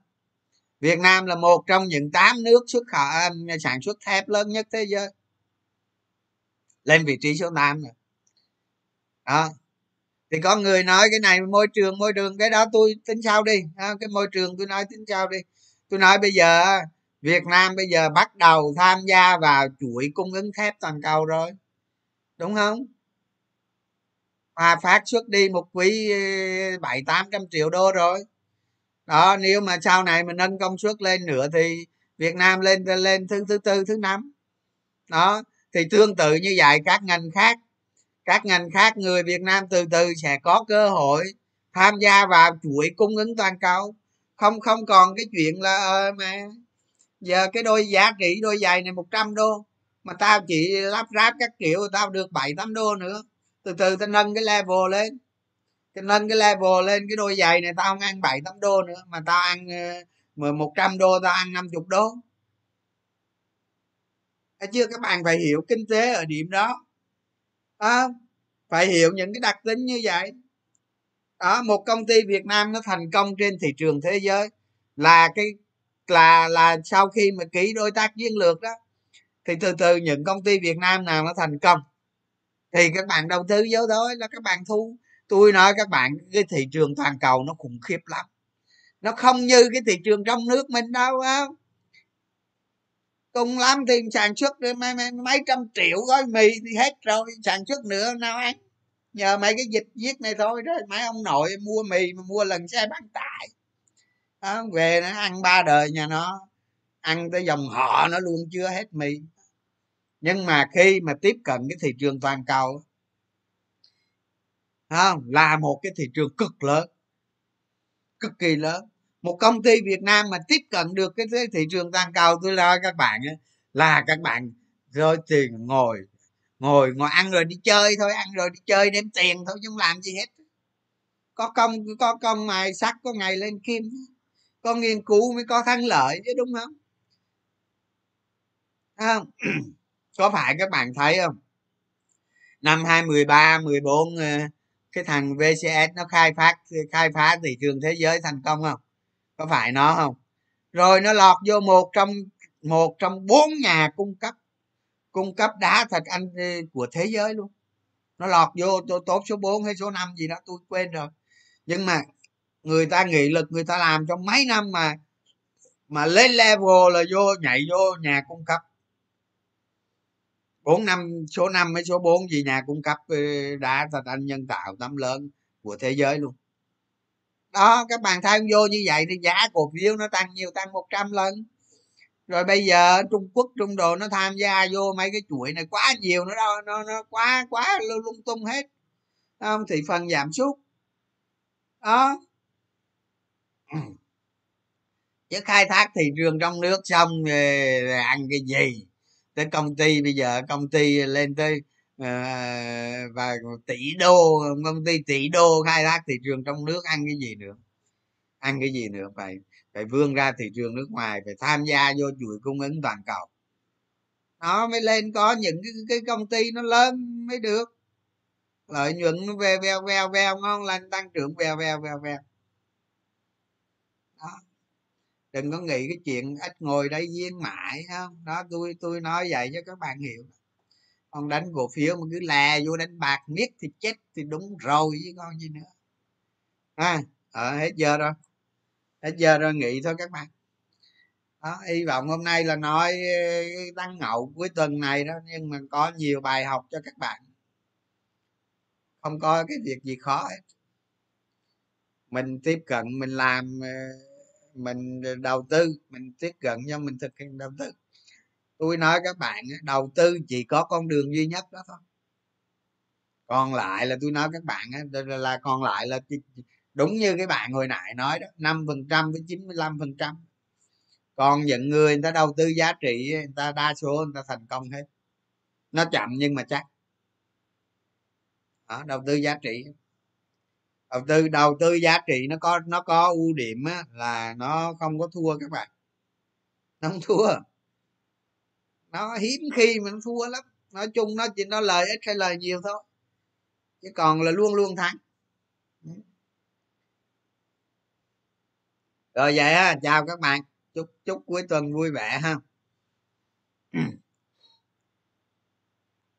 Việt nam là một trong những tám nước xuất khẩu à, sản xuất thép lớn nhất thế giới. Lên vị trí số 8 rồi. Đó. Thì có người nói cái này môi trường môi trường cái đó tôi tính sao đi. À, cái môi trường tôi nói tính sao đi. Tôi nói bây giờ việt nam bây giờ bắt đầu tham gia vào chuỗi cung ứng thép toàn cầu rồi. Đúng không? Hòa phát xuất đi một quý bảy tám trăm triệu đô rồi. Đó nếu mà sau này mình nâng công suất lên nữa thì việt nam lên lên thứ thứ tư thứ năm. Đó thì tương tự như vậy các ngành khác các ngành khác người việt nam từ từ sẽ có cơ hội tham gia vào chuỗi cung ứng toàn cầu. Không không còn cái chuyện là ờ, mà giờ cái đôi giá trị đôi giày này 100 đô mà tao chỉ lắp ráp các kiểu tao được bảy tám đô nữa từ từ tao nâng cái level lên. Tao nâng cái level lên cái đôi giày này tao không ăn bảy tám đô nữa mà tao ăn ờ, mười một trăm đô tao ăn 50 đô. Thấy chưa? Các bạn phải hiểu kinh tế ở điểm đó. À, phải hiểu những cái đặc tính như vậy. Đó một công ty việt nam nó thành công trên thị trường thế giới là cái là là sau khi mà ký đối tác chiến lược đó thì từ từ những công ty việt nam nào nó thành công thì các bạn đầu tư vô thôi là các bạn thu. Tôi nói các bạn cái thị trường toàn cầu nó khủng khiếp lắm. Nó không như cái thị trường trong nước mình đâu không? Cùng lắm thì sản xuất mấy, mấy, mấy trăm triệu gói mì thì hết rồi sản xuất nữa nào ăn. Nhờ mấy cái dịch giết này thôi đó mấy ông nội mua mì mà mua lần xe bán tải. Đó, về nó ăn ba đời nhà nó ăn tới dòng họ nó luôn chưa hết mì nhưng mà khi mà tiếp cận cái thị trường toàn cầu không? Là một cái thị trường cực lớn, cực kỳ lớn. Một công ty việt nam mà tiếp cận được cái thị trường toàn cầu, tôi lo các bạn là các bạn rồi thì ngồi ngồi ngồi ăn rồi đi chơi thôi, ăn rồi đi chơi đem tiền thôi, chứ không làm gì hết. Có công có công mài sắt, có ngày lên kim, có nghiên cứu mới có thắng lợi chứ đúng không? Không? có phải các bạn thấy không? Năm 2013 14 ờ, cái thằng VCS nó khai phát, khai phá thị trường thế giới thành công không? Có phải nó không? Rồi nó lọt vô một trong một trong bốn nhà cung cấp cung cấp đá thạch anh ờ, của thế giới luôn. Nó lọt vô tốt số 4 hay số 5 gì đó, tôi quên rồi. Nhưng mà người ta nghị lực người ta làm trong mấy năm mà mà lên level là vô, nhảy vô nhà cung cấp bốn năm số năm mấy số 4 gì nhà cung cấp ờ, đá thạch anh nhân tạo tấm lớn của thế giới luôn. Đó các bạn tham vô như vậy thì giá cổ phiếu nó tăng nhiều tăng 100 lần. Rồi bây giờ trung quốc trung đồ nó tham gia vô mấy cái chuỗi này quá nhiều nữa đâu nó nó quá quá lung tung hết. Không thì phần giảm sút. Đó. Chứ khai thác thị trường trong nước xong rồi ăn cái gì tới công ty bây giờ công ty lên tới uh, và tỷ đô công ty tỷ đô khai thác thị trường trong nước ăn cái gì nữa ăn cái gì nữa phải phải vươn ra thị trường nước ngoài phải tham gia vô chuỗi cung ứng toàn cầu. Nó mới lên có những cái, cái công ty nó lớn mới được. Lợi nhuận nó về veo veo veo ngon lành tăng trưởng veo veo veo veo đó đừng có nghĩ cái chuyện ít ngồi đây viên mãi không? Đó tôi tôi nói vậy cho các bạn hiểu. Còn đánh cổ phiếu mà cứ lè vô đánh bạc miết thì chết thì đúng rồi chứ con gì nữa. À à hết giờ rồi. Hết giờ rồi nghỉ thôi các bạn. Đó, hy vọng hôm nay là nói tăng ngậu cuối tuần này đó nhưng mà có nhiều bài học cho các bạn. Không có cái việc gì khó hết. Mình tiếp cận mình làm ờ, mình đầu tư mình tiếp cận cho mình thực hiện đầu tư. Tôi nói các bạn đầu tư chỉ có con đường duy nhất đó thôi. Còn lại là tôi nói các bạn là còn lại là đúng như cái bạn hồi nãy nói đó năm phần trăm với chín mươi lăm phần trăm. Còn những người người ta đầu tư giá trị người ta đa số người ta thành công hết. Nó chậm nhưng mà chắc. Đó, đầu tư giá trị đầu tư đầu tư giá trị nó có nó có ưu điểm á, là nó không có thua các bạn. Nó không thua. Nó hiếm khi mà nó thua lắm. Nói chung nó chỉ nó lời ít hay lời nhiều thôi. Chứ còn là luôn luôn thắng. Rồi vậy á chào các bạn. Chúc chúc cuối tuần vui vẻ ha.